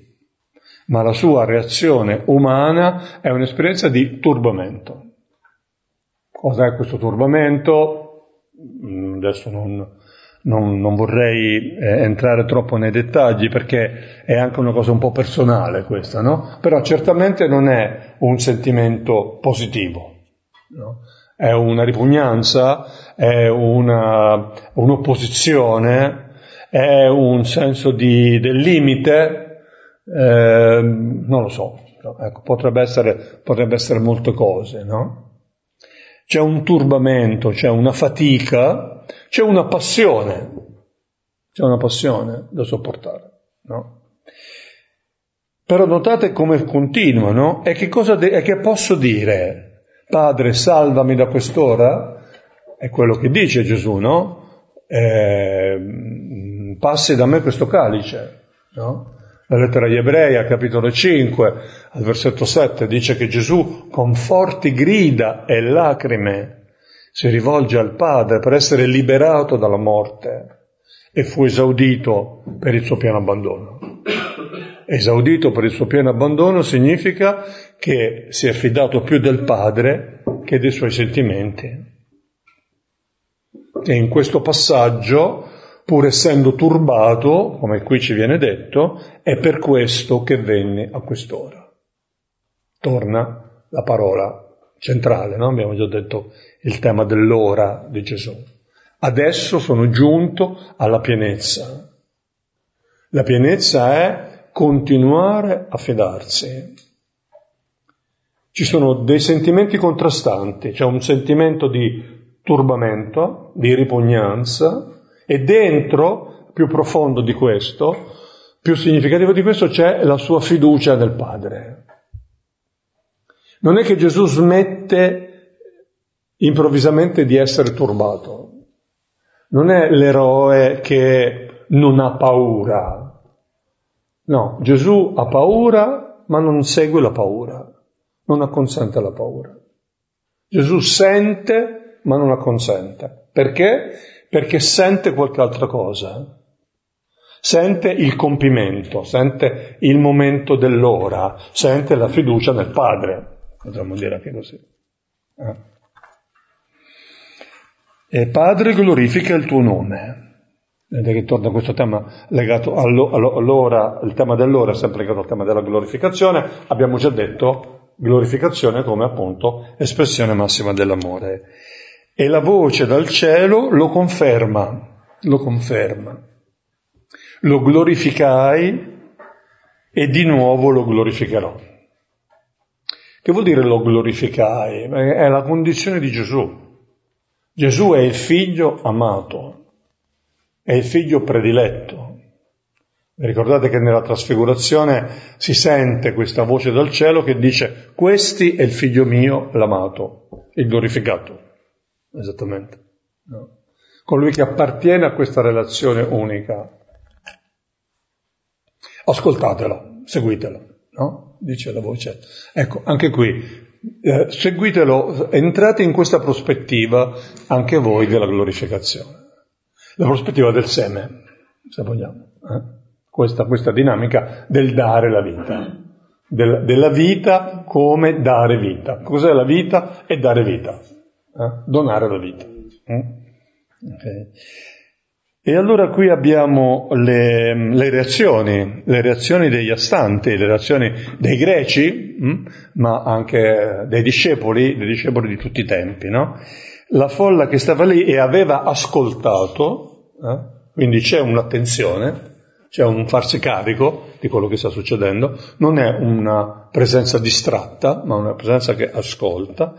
ma la sua reazione umana è un'esperienza di turbamento. Cos'è questo turbamento? Mm, adesso non, non, non vorrei eh, entrare troppo nei dettagli perché è anche una cosa un po' personale questa, no? Però certamente non è un sentimento positivo, no? È una ripugnanza, è una, un'opposizione, è un senso di, del limite, eh, non lo so, ecco, potrebbe, essere, potrebbe essere molte cose, no? C'è un turbamento, c'è una fatica c'è una passione, c'è una passione da sopportare, no? Però notate come continua, no? E che cosa de- e che posso dire? Padre, salvami da quest'ora? È quello che dice Gesù, no? Eh, passi da me questo calice, no? La lettera agli ebrei, al capitolo 5, al versetto 7, dice che Gesù con forti grida e lacrime si rivolge al Padre per essere liberato dalla morte e fu esaudito per il suo pieno abbandono. Esaudito per il suo pieno abbandono significa che si è fidato più del Padre che dei suoi sentimenti. E in questo passaggio, pur essendo turbato, come qui ci viene detto, è per questo che venne a quest'ora. Torna la parola centrale, no? abbiamo già detto il tema dell'ora di Gesù. Adesso sono giunto alla pienezza. La pienezza è continuare a fidarsi. Ci sono dei sentimenti contrastanti, c'è un sentimento di turbamento, di ripugnanza e dentro, più profondo di questo, più significativo di questo, c'è la sua fiducia nel Padre. Non è che Gesù smette improvvisamente di essere turbato. Non è l'eroe che non ha paura. No, Gesù ha paura, ma non segue la paura, non acconsente alla paura. Gesù sente, ma non acconsente. Perché? Perché sente qualche altra cosa. Sente il compimento, sente il momento dell'ora, sente la fiducia nel Padre potremmo dire anche così. Eh? E Padre glorifica il tuo nome. Vedete che torna questo tema legato all'ora, il tema dell'ora è sempre legato al tema della glorificazione, abbiamo già detto glorificazione come appunto espressione massima dell'amore. E la voce dal cielo lo conferma, lo conferma. Lo glorificai e di nuovo lo glorificherò. Che vuol dire lo glorificai? È la condizione di Gesù. Gesù è il figlio amato, è il figlio prediletto. Ricordate che nella trasfigurazione si sente questa voce dal cielo che dice questi è il figlio mio l'amato, il glorificato. Esattamente. No? Colui che appartiene a questa relazione unica. Ascoltatelo, seguitelo, no? Dice la voce. Ecco, anche qui, eh, seguitelo, entrate in questa prospettiva anche voi della glorificazione. La prospettiva del seme, se vogliamo. Eh? questa, questa dinamica del dare la vita, del, della vita come dare vita. Cos'è la vita? È dare vita, eh? donare la vita. Mm? Okay. E allora qui abbiamo le, le, reazioni, le reazioni degli astanti, le reazioni dei greci? Mm? ma anche dei discepoli, dei discepoli di tutti i tempi. No? La folla che stava lì e aveva ascoltato, eh? quindi c'è un'attenzione, c'è un farsi carico di quello che sta succedendo, non è una presenza distratta, ma una presenza che ascolta,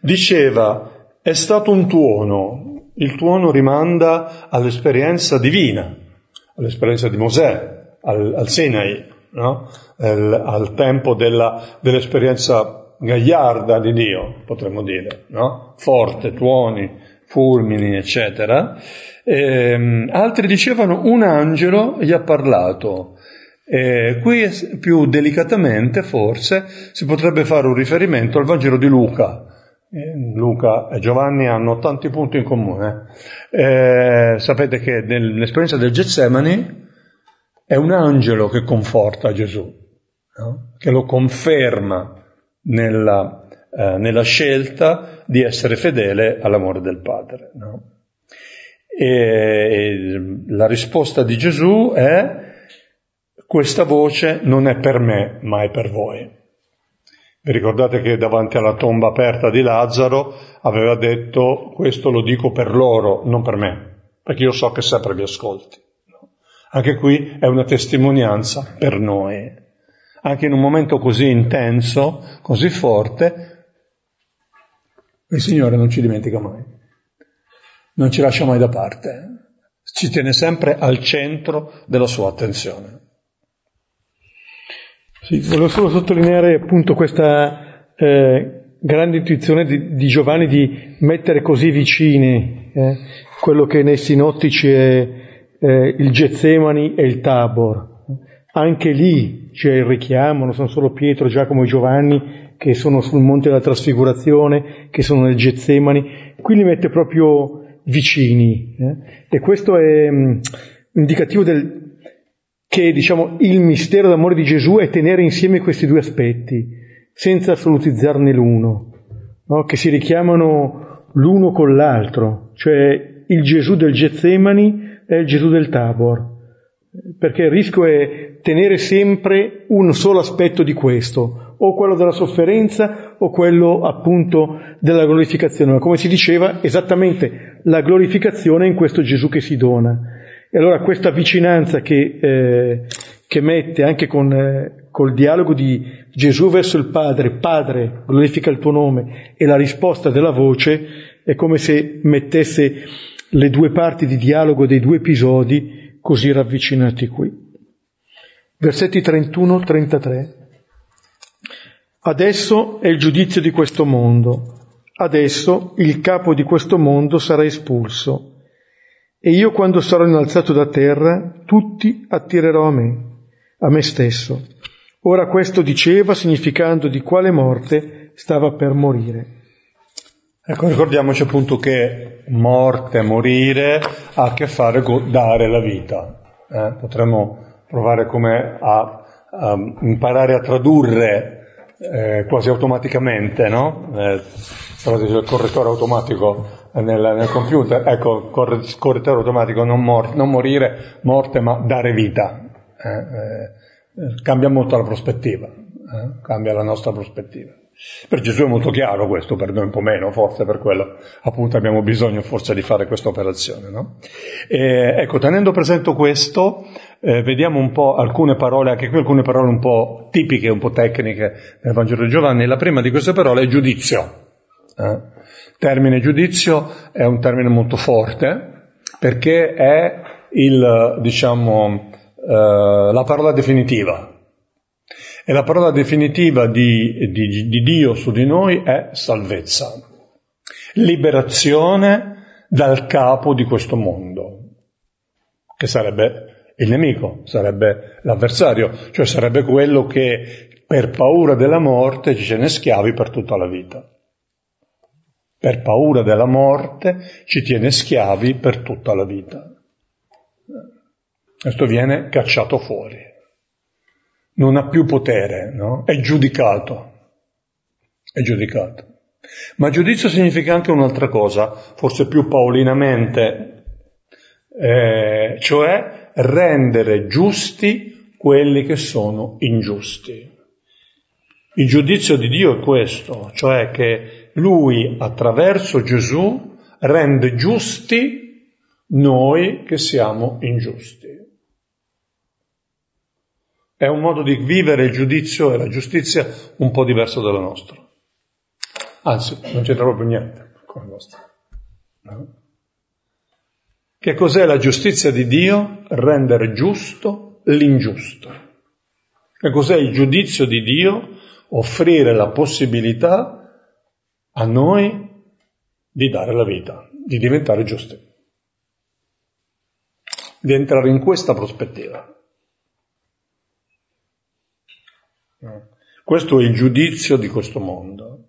diceva è stato un tuono, il tuono rimanda all'esperienza divina, all'esperienza di Mosè, al, al Sinai, no? al, al, tempo della, dell'esperienza gagliarda di Dio, potremmo dire, no? forte, tuoni, fulmini, eccetera. Eh, altri dicevano un angelo gli ha parlato. Eh, qui più delicatamente forse si potrebbe fare un riferimento al Vangelo di Luca. Eh, Luca e Giovanni hanno tanti punti in comune. Eh, sapete che nell'esperienza del Getsemani è un angelo che conforta Gesù, no? che lo conferma nella, eh, nella, scelta di essere fedele all'amore del Padre. No? E la risposta di Gesù è questa voce non è per me, ma è per voi. Vi ricordate che davanti alla tomba aperta di Lazzaro aveva detto questo lo dico per loro, non per me, perché io so che sempre vi ascolti. Anche qui è una testimonianza per noi. Anche in un momento così intenso, così forte, il Signore non ci dimentica mai non ci lascia mai da parte, ci tiene sempre al centro della sua attenzione. Sì, volevo solo sottolineare appunto questa eh, grande intuizione di, di, Giovanni di mettere così vicini eh, quello che nei sinottici è eh, il Getsemani e il Tabor. Anche lì c'è il richiamo, non sono solo Pietro, Giacomo e Giovanni che sono sul monte della trasfigurazione, che sono nel Getsemani. Qui li mette proprio vicini. Eh? E questo è um, indicativo del, che diciamo, il mistero d'amore di Gesù è tenere insieme questi due aspetti, senza assolutizzarne l'uno, no? che si richiamano l'uno con l'altro, cioè il Gesù del Getsemani è il Gesù del Tabor, perché il rischio è tenere sempre un solo aspetto di questo, o quello della sofferenza o quello appunto della glorificazione, ma come si diceva esattamente la glorificazione in questo Gesù che si dona. E allora questa vicinanza che, eh, che mette anche con eh, col dialogo di Gesù verso il Padre, Padre, glorifica il tuo nome, e la risposta della voce è come se mettesse le due parti di dialogo dei due episodi così ravvicinati qui. Versetti 31-33. Adesso è il giudizio di questo mondo. Adesso il capo di questo mondo sarà espulso. E io quando sarò innalzato da terra, tutti attirerò a me, a me stesso. Ora questo diceva significando di quale morte stava per morire. Ecco, ricordiamoci appunto che morte, morire, ha a che fare con dare la vita. Eh? Potremmo provare come a, a imparare a tradurre eh, quasi automaticamente, no? Eh, il correttore automatico nel, nel, computer, ecco, correttore automatico, non, mor- non morire, morte, ma dare vita. Eh, eh, cambia molto la prospettiva, eh, cambia la nostra prospettiva. Per Gesù è molto chiaro questo, per noi un po' meno, forse per quello appunto abbiamo bisogno forse di fare questa operazione. No? Ecco, tenendo presente questo, eh, vediamo un po' alcune parole, anche qui alcune parole un po' tipiche, un po' tecniche nel Vangelo di Giovanni. La prima di queste parole è giudizio. Eh? Termine giudizio è un termine molto forte perché è il, diciamo, eh, la parola definitiva. E la parola definitiva di, di, di Dio su di noi è salvezza, liberazione dal capo di questo mondo, che sarebbe il nemico, sarebbe l'avversario, cioè sarebbe quello che per paura della morte ci tiene schiavi per tutta la vita. Per paura della morte ci tiene schiavi per tutta la vita. Questo viene cacciato fuori non ha più potere, no? è giudicato. È giudicato. Ma giudizio significa anche un'altra cosa, forse più paulinamente, eh, cioè rendere giusti quelli che sono ingiusti. Il giudizio di Dio è questo, cioè che Lui attraverso Gesù rende giusti noi che siamo ingiusti. È un modo di vivere il giudizio e la giustizia un po' diverso dalla nostra. Anzi, non c'entra proprio niente con la nostra. No? Che cos'è la giustizia di Dio? Rendere giusto l'ingiusto. Che cos'è il giudizio di Dio? Offrire la possibilità a noi di dare la vita, di diventare giusti, di entrare in questa prospettiva. Questo è il giudizio di questo mondo.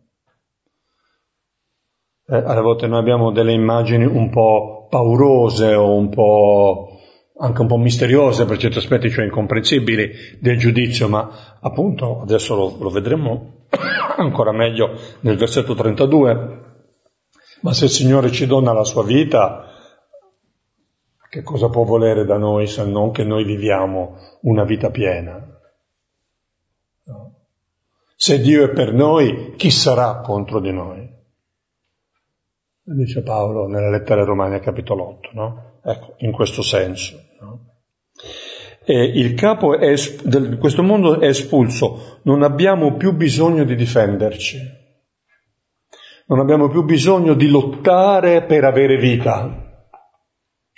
Eh, alle volte noi abbiamo delle immagini un po' paurose o un po' anche un po' misteriose per certi aspetti, cioè incomprensibili del giudizio, ma appunto adesso lo, lo vedremo *coughs* ancora meglio nel versetto 32. Ma se il Signore ci dona la sua vita, che cosa può volere da noi se non che noi viviamo una vita piena? Se Dio è per noi, chi sarà contro di noi? Dice Paolo nella lettera ai Romani, capitolo 8, no? Ecco, in questo senso. No? Il capo di questo mondo è espulso, non abbiamo più bisogno di difenderci, non abbiamo più bisogno di lottare per avere vita,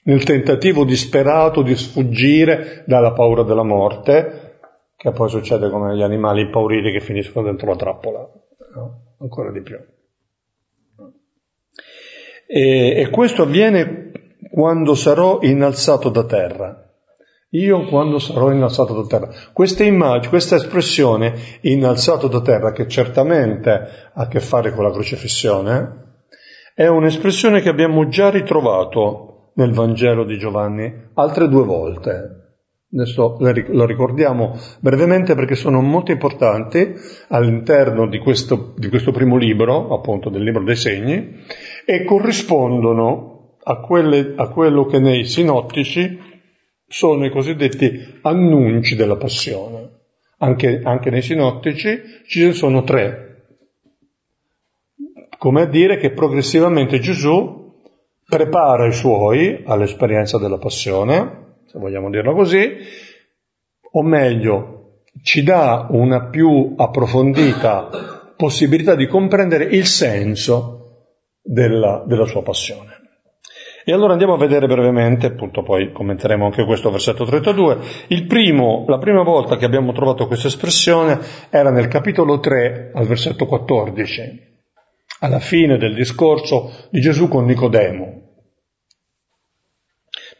nel tentativo disperato di sfuggire dalla paura della morte, che poi succede come gli animali impauriti che finiscono dentro la trappola, no? ancora di più. E, e questo avviene quando sarò innalzato da terra. Io quando sarò innalzato da terra. Questa immagine, questa espressione innalzato da terra, che certamente ha a che fare con la crocifissione, è un'espressione che abbiamo già ritrovato nel Vangelo di Giovanni altre due volte. Adesso lo ricordiamo brevemente perché sono molto importanti all'interno di questo, di questo, primo libro, appunto del libro dei segni, e corrispondono a, quelle, a quello che nei sinottici sono i cosiddetti annunci della passione. Anche, anche nei sinottici ci sono tre. Come a dire che progressivamente Gesù prepara i suoi all'esperienza della passione, se vogliamo dirlo così, o meglio, ci dà una più approfondita possibilità di comprendere il senso della, della sua passione. E allora andiamo a vedere brevemente, appunto poi commenteremo anche questo versetto 32. Il primo, la prima volta che abbiamo trovato questa espressione era nel capitolo 3 al versetto 14, alla fine del discorso di Gesù con Nicodemo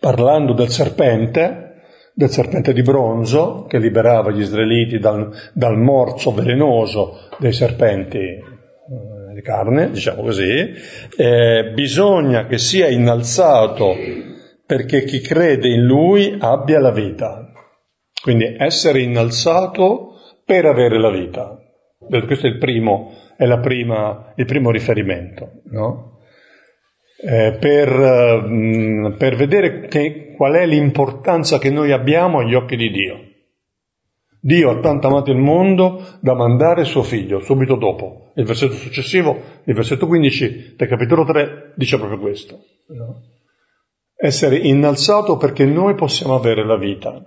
parlando del serpente, del serpente di bronzo che liberava gli israeliti dal, dal morso velenoso dei serpenti di carne, diciamo così, eh, bisogna che sia innalzato perché chi crede in lui abbia la vita. Quindi essere innalzato per avere la vita. Questo è il primo, è prima, il primo riferimento, no? eh, per, mh, per, vedere che, qual è l'importanza che noi abbiamo agli occhi di Dio. Dio ha tanto amato il mondo da mandare suo figlio subito dopo. Il versetto successivo, il versetto 15 del capitolo 3, dice proprio questo. No? Essere innalzato perché noi possiamo avere la vita.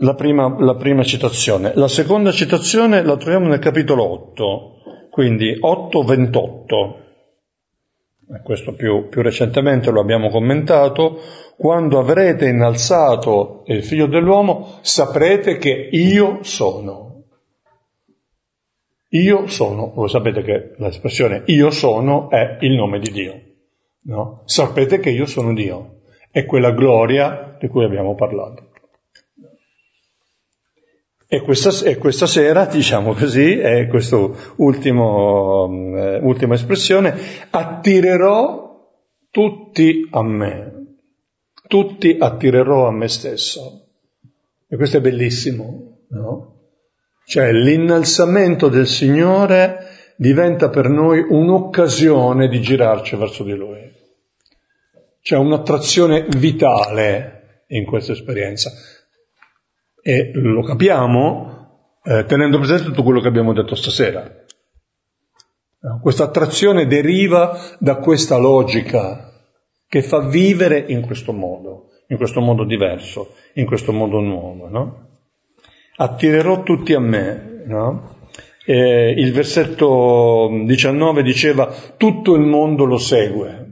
La prima, la prima citazione. La seconda citazione la troviamo nel capitolo 8, quindi 8-28. questo più, più recentemente lo abbiamo commentato, quando avrete innalzato il figlio dell'uomo saprete che io sono. Io sono, voi sapete che l'espressione io sono è il nome di Dio. No? Sapete che io sono Dio. È quella gloria di cui abbiamo parlato. E questa, e questa sera, *laughs* diciamo così, è questa eh, ultima espressione, attirerò tutti a me, tutti attirerò a me stesso. E questo è bellissimo, no? Cioè l'innalzamento del Signore diventa per noi un'occasione di girarci verso di Lui. C'è un'attrazione vitale in questa esperienza. E lo capiamo eh, tenendo presente tutto quello che abbiamo detto stasera. Questa attrazione deriva da questa logica che fa vivere in questo modo, in questo modo diverso, in questo modo nuovo. No? Attirerò tutti a me. No? Eh, il versetto 19 diceva tutto il mondo lo segue,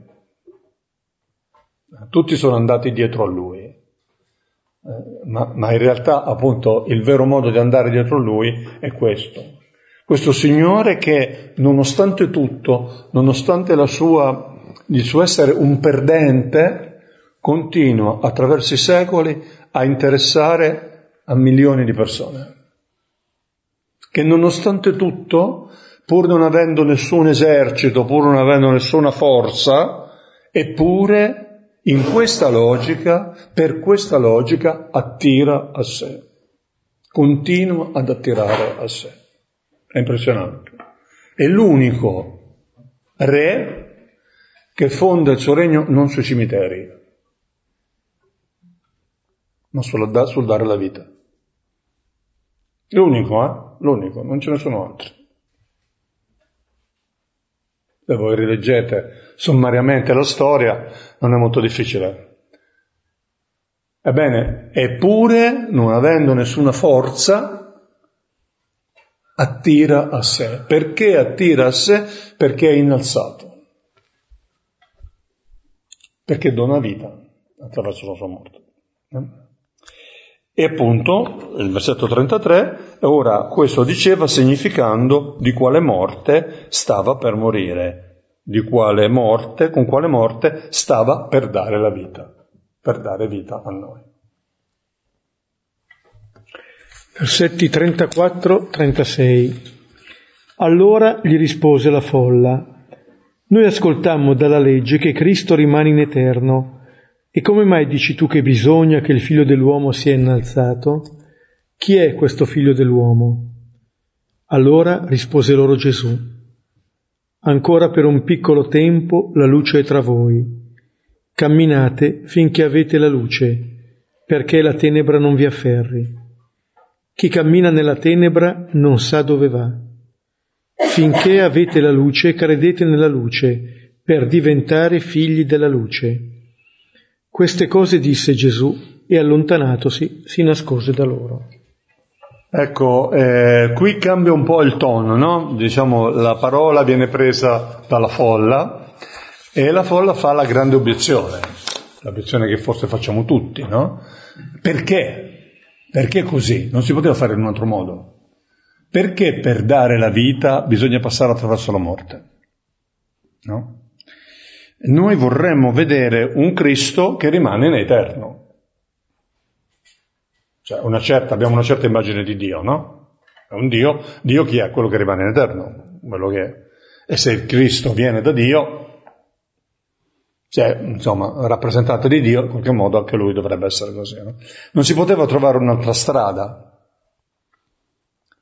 tutti sono andati dietro a lui. Eh, ma, ma, in realtà appunto il vero modo di andare dietro lui è questo. Questo Signore che nonostante tutto, nonostante sua, il suo essere un perdente, continua attraverso i secoli a interessare a milioni di persone. Che nonostante tutto, pur non avendo nessun esercito, pur non avendo nessuna forza, eppure in questa logica, per questa logica, attira a sé, continua ad attirare a sé. È impressionante. È l'unico re che fonda il suo regno non sui cimiteri, ma sul, sul dare la vita. L'unico, eh? L'unico, non ce ne sono altri. Se voi rileggete sommariamente la storia, non è molto difficile. Ebbene, eppure, non avendo nessuna forza, attira a sé. Perché attira a sé? Perché è innalzato. Perché dona vita attraverso la sua morte. E appunto, il versetto 33, ora questo diceva significando di quale morte stava per morire di quale morte, con quale morte stava per dare la vita, per dare vita a noi. Versetti 34-36 Allora gli rispose la folla, noi ascoltammo dalla legge che Cristo rimane in eterno, e come mai dici tu che bisogna che il figlio dell'uomo sia innalzato? Chi è questo figlio dell'uomo? Allora rispose loro Gesù Ancora per un piccolo tempo la luce è tra voi. Camminate finché avete la luce, perché la tenebra non vi afferri. Chi cammina nella tenebra non sa dove va. Finché avete la luce, credete nella luce, per diventare figli della luce. Queste cose disse Gesù e allontanatosi si nascose da loro. Ecco, eh, qui cambia un po' il tono, no? Diciamo, la parola viene presa dalla folla e la folla fa la grande obiezione, l'obiezione che forse facciamo tutti, no? Perché? Perché così? Non si poteva fare in un altro modo. Perché per dare la vita bisogna passare attraverso la morte? No? Noi vorremmo vedere un Cristo che rimane in eterno. Cioè una certa, abbiamo una certa immagine di Dio, no? È un Dio, Dio chi è? Quello che rimane in eterno, quello che è. E se il Cristo viene da Dio, cioè, insomma, rappresentante di Dio, in qualche modo anche lui dovrebbe essere così. No? Non si poteva trovare un'altra strada.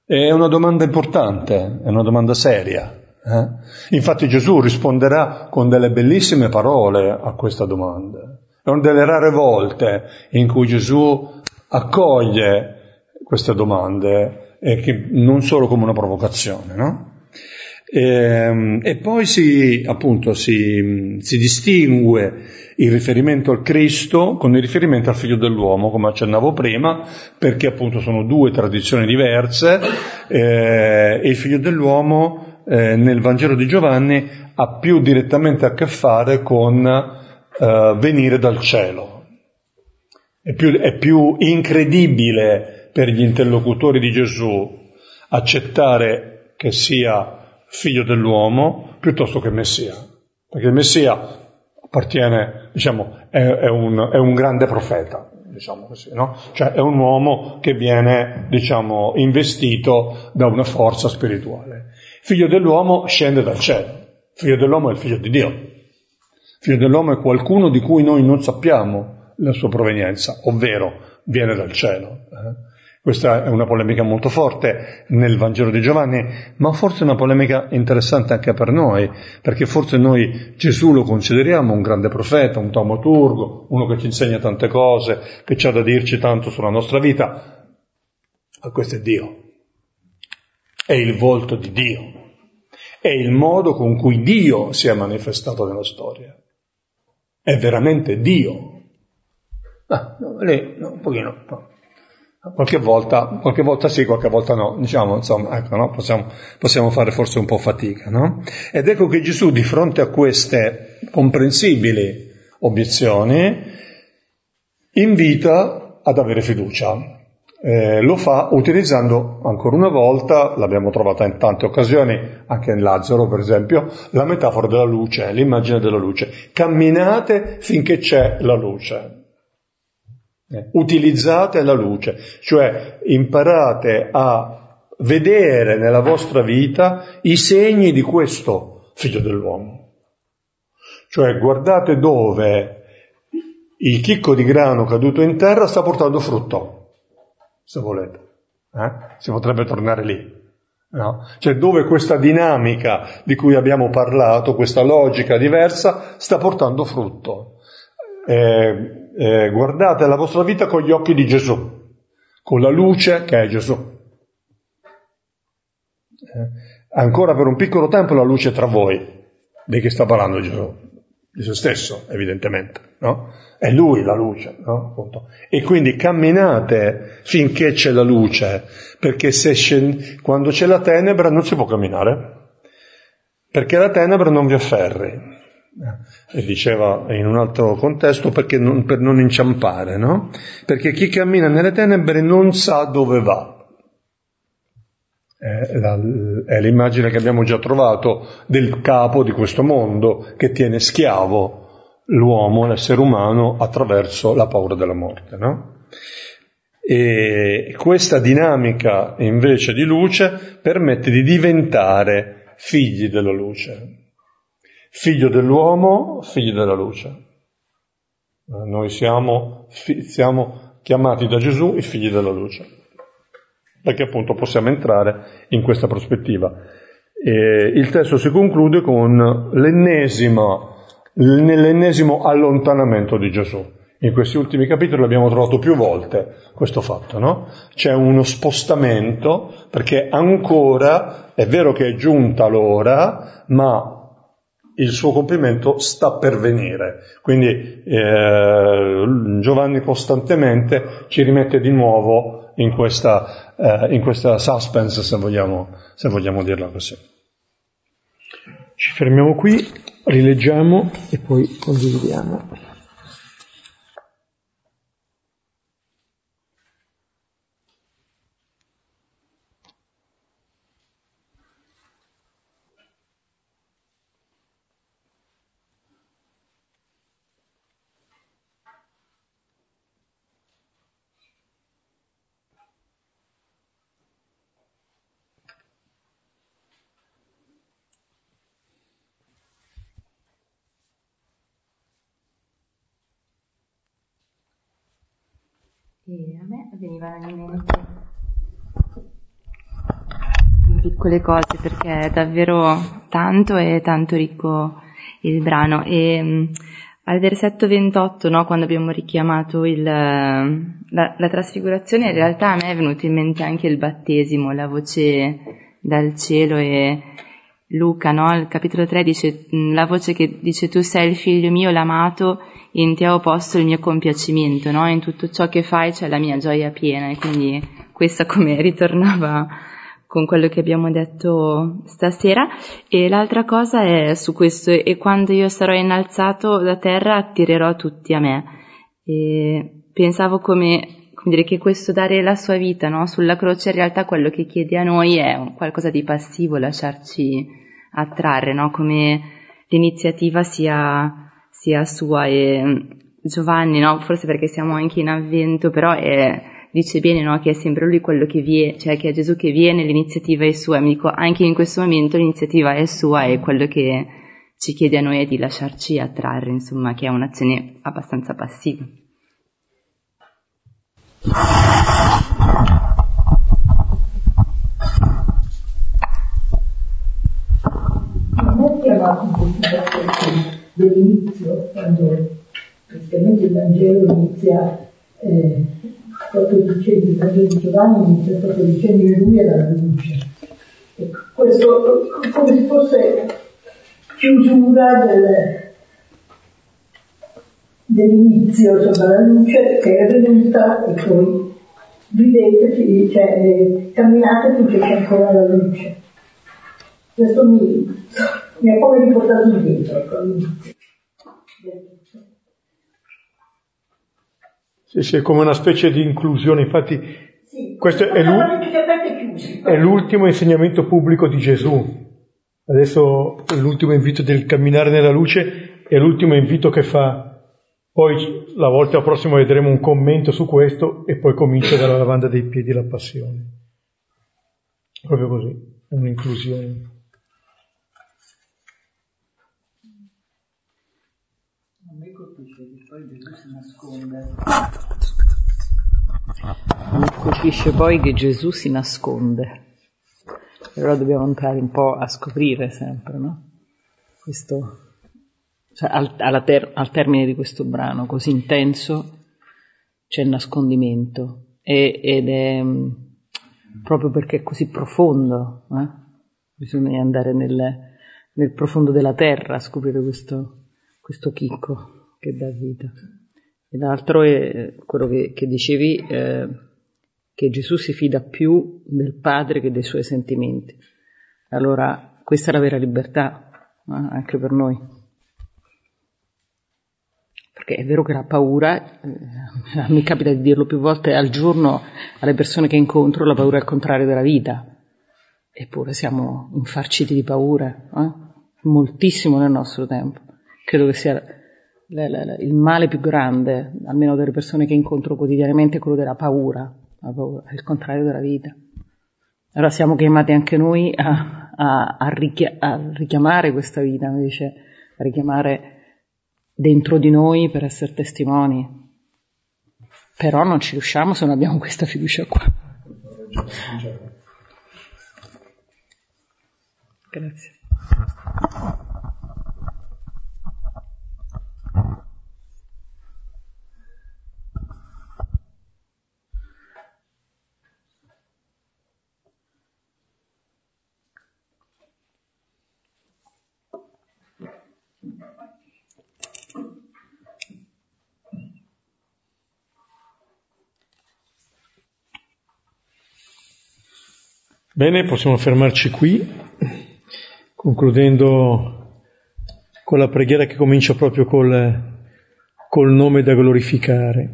È una domanda importante, è una domanda seria. Eh? Infatti Gesù risponderà con delle bellissime parole a questa domanda. È una delle rare volte in cui Gesù accoglie queste domande e che non solo come una provocazione, no? E, ehm, e, poi si, appunto, si, si, distingue il riferimento al Cristo con il riferimento al figlio dell'uomo, come accennavo prima, perché appunto sono due tradizioni diverse eh, e il figlio dell'uomo eh, nel Vangelo di Giovanni ha più direttamente a che fare con eh, venire dal cielo. È più, è più incredibile per gli interlocutori di Gesù accettare che sia figlio dell'uomo piuttosto che Messia. Perché il Messia appartiene, diciamo, è, è, un, è un, grande profeta, diciamo così, no? Cioè è un uomo che viene, diciamo, investito da una forza spirituale. Figlio dell'uomo scende dal cielo. Figlio dell'uomo è il figlio di Dio. Figlio dell'uomo è qualcuno di cui noi non sappiamo la sua provenienza, ovvero viene dal cielo. Eh? Questa è una polemica molto forte nel Vangelo di Giovanni, ma forse una polemica interessante anche per noi, perché forse noi Gesù lo consideriamo un grande profeta, un taumaturgo, uno che ci insegna tante cose, che ci ha da dirci tanto sulla nostra vita. Ma questo è Dio. È il volto di Dio. È il modo con cui Dio si è manifestato nella storia. È veramente Dio. Ah, no, lì, no, un pochino. No. Qualche volta, qualche volta sì, qualche volta no, diciamo, insomma, ecco, no? possiamo, possiamo, fare forse un po' fatica, no? Ed ecco che Gesù, di fronte a queste comprensibili obiezioni, invita ad avere fiducia. Eh, lo fa utilizzando ancora una volta, l'abbiamo trovata in tante occasioni, anche in Lazzaro per esempio, la metafora della luce, l'immagine della luce. Camminate finché c'è la luce. Eh, utilizzate la luce, cioè imparate a vedere nella vostra vita i segni di questo figlio dell'uomo. Cioè guardate dove il chicco di grano caduto in terra sta portando frutto, se volete. Eh? Si potrebbe tornare lì. No? Cioè dove questa dinamica di cui abbiamo parlato, questa logica diversa, sta portando frutto. Eh, eh, guardate la vostra vita con gli occhi di Gesù, con la luce che è Gesù. Eh, ancora per un piccolo tempo la luce è tra voi, di che sta parlando Gesù? Di se stesso, evidentemente, no? È lui la luce, no? E quindi camminate finché c'è la luce, perché scend- quando c'è la tenebra non si può camminare, perché la tenebra non vi afferri e diceva in un altro contesto non, per non inciampare, no? Perché chi cammina nelle tenebre non sa dove va. È, la, è l'immagine che abbiamo già trovato del capo di questo mondo che tiene schiavo l'uomo, l'essere umano, attraverso la paura della morte, no? E questa dinamica invece di luce permette di diventare figli della luce, figlio dell'uomo, figlio della luce. Eh, noi siamo, siamo chiamati da Gesù i figli della luce, perché appunto possiamo entrare in questa prospettiva. E il testo si conclude con l'ennesimo allontanamento di Gesù. In questi ultimi capitoli abbiamo trovato più volte questo fatto, no? C'è uno spostamento perché ancora è vero che è giunta l'ora, ma il suo compimento sta per venire. Quindi eh, Giovanni costantemente ci rimette di nuovo in questa, eh, in questa suspense, se vogliamo, se vogliamo dirla così. Ci fermiamo qui, rileggiamo e poi condividiamo. E venivano in piccole cose perché è davvero tanto e tanto ricco il brano. E mm, al versetto 28, no, quando abbiamo richiamato il, la, la, trasfigurazione, in realtà a me è venuto in mente anche il battesimo, la voce dal cielo e Luca, no, il capitolo 3 dice mm, la voce che dice tu sei il figlio mio l'amato in te ho posto il mio compiacimento, no? In tutto ciò che fai c'è la mia gioia piena e quindi questa *laughs* come ritornava con quello che abbiamo detto stasera e l'altra cosa è su questo e quando io sarò innalzato da terra attirerò tutti a me e pensavo come, come dire che questo dare la sua vita no? sulla croce in realtà quello che chiede a noi è qualcosa di passivo lasciarci attrarre no? come l'iniziativa sia, sia sua e Giovanni no? forse perché siamo anche in avvento però è dice bene no, che è sempre lui quello che viene, cioè che è Gesù che viene, l'iniziativa è sua. Mi dico, anche in questo momento l'iniziativa è sua e quello che ci chiede a noi è di lasciarci attrarre, insomma, che è un'azione abbastanza passiva. Non è chiamato dell'inizio, quando praticamente il Vangelo inizia eh, proprio dicendo, il Vangelo di Giovanni inizia proprio dicendo in lui era la luce. Ecco, questo come se fosse chiusura del, dell'inizio, insomma la luce che è venuta e poi vivete, cioè camminate finché c'è ancora la luce. Questo mi, mi ha come riportato indietro, ecco. Sì, sì, è come una specie di inclusione, infatti sì, questo è, è l'ultimo insegnamento pubblico di Gesù. Adesso è l'ultimo invito del camminare nella luce è l'ultimo invito che fa. Poi la volta prossima vedremo un commento su questo e poi comincia dalla lavanda dei piedi la passione. Proprio così, un'inclusione. Poi Gesù si nasconde. Colpisce poi che Gesù si nasconde. Allora dobbiamo entrare un po' a scoprire sempre, no? Questo, cioè al, ter- al, termine di questo brano così intenso c'è il nascondimento e, ed è mm, proprio perché è così profondo, eh? bisogna andare nel, nel, profondo della terra a scoprire questo, questo chicco che dà vita. E l'altro è quello che, che dicevi, eh, che Gesù si fida più del Padre che dei suoi sentimenti. Allora, questa è la vera libertà, eh, anche per noi. Perché è vero che la paura, eh, *laughs* me capita di dirlo più volte al giorno alle persone che incontro, la paura è il contrario della vita. Eppure siamo infarciti di paura, eh? moltissimo nel nostro tempo. Credo che sia il male più grande, almeno delle persone che incontro quotidianamente, è quello della paura, la paura, è il contrario della vita. Allora siamo chiamati anche noi a, a, a, richia- a richiamare questa vita, invece a richiamare dentro di noi per essere testimoni. Però non ci riusciamo se non abbiamo questa fiducia qua. Grazie. Bene, possiamo fermarci qui, concludendo con la preghiera che comincia proprio col, col nome da glorificare.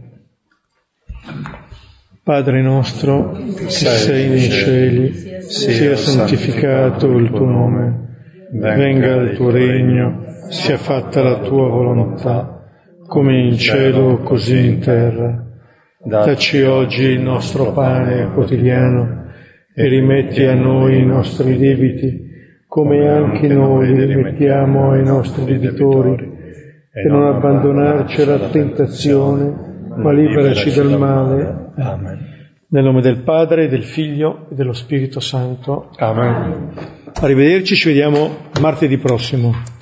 Padre nostro, che sei nei cieli, sia santificato il tuo nome, venga il tuo regno, sia fatta la tua volontà, come in cielo così in terra. Dacci oggi il nostro pane quotidiano e rimetti a noi i nostri debiti, come anche noi li rimettiamo ai nostri debitori, e non abbandonarci alla tentazione, ma liberaci dal male. Amen. Nel nome del Padre, del Figlio e dello Spirito Santo. Amen. Arrivederci, ci vediamo martedì prossimo.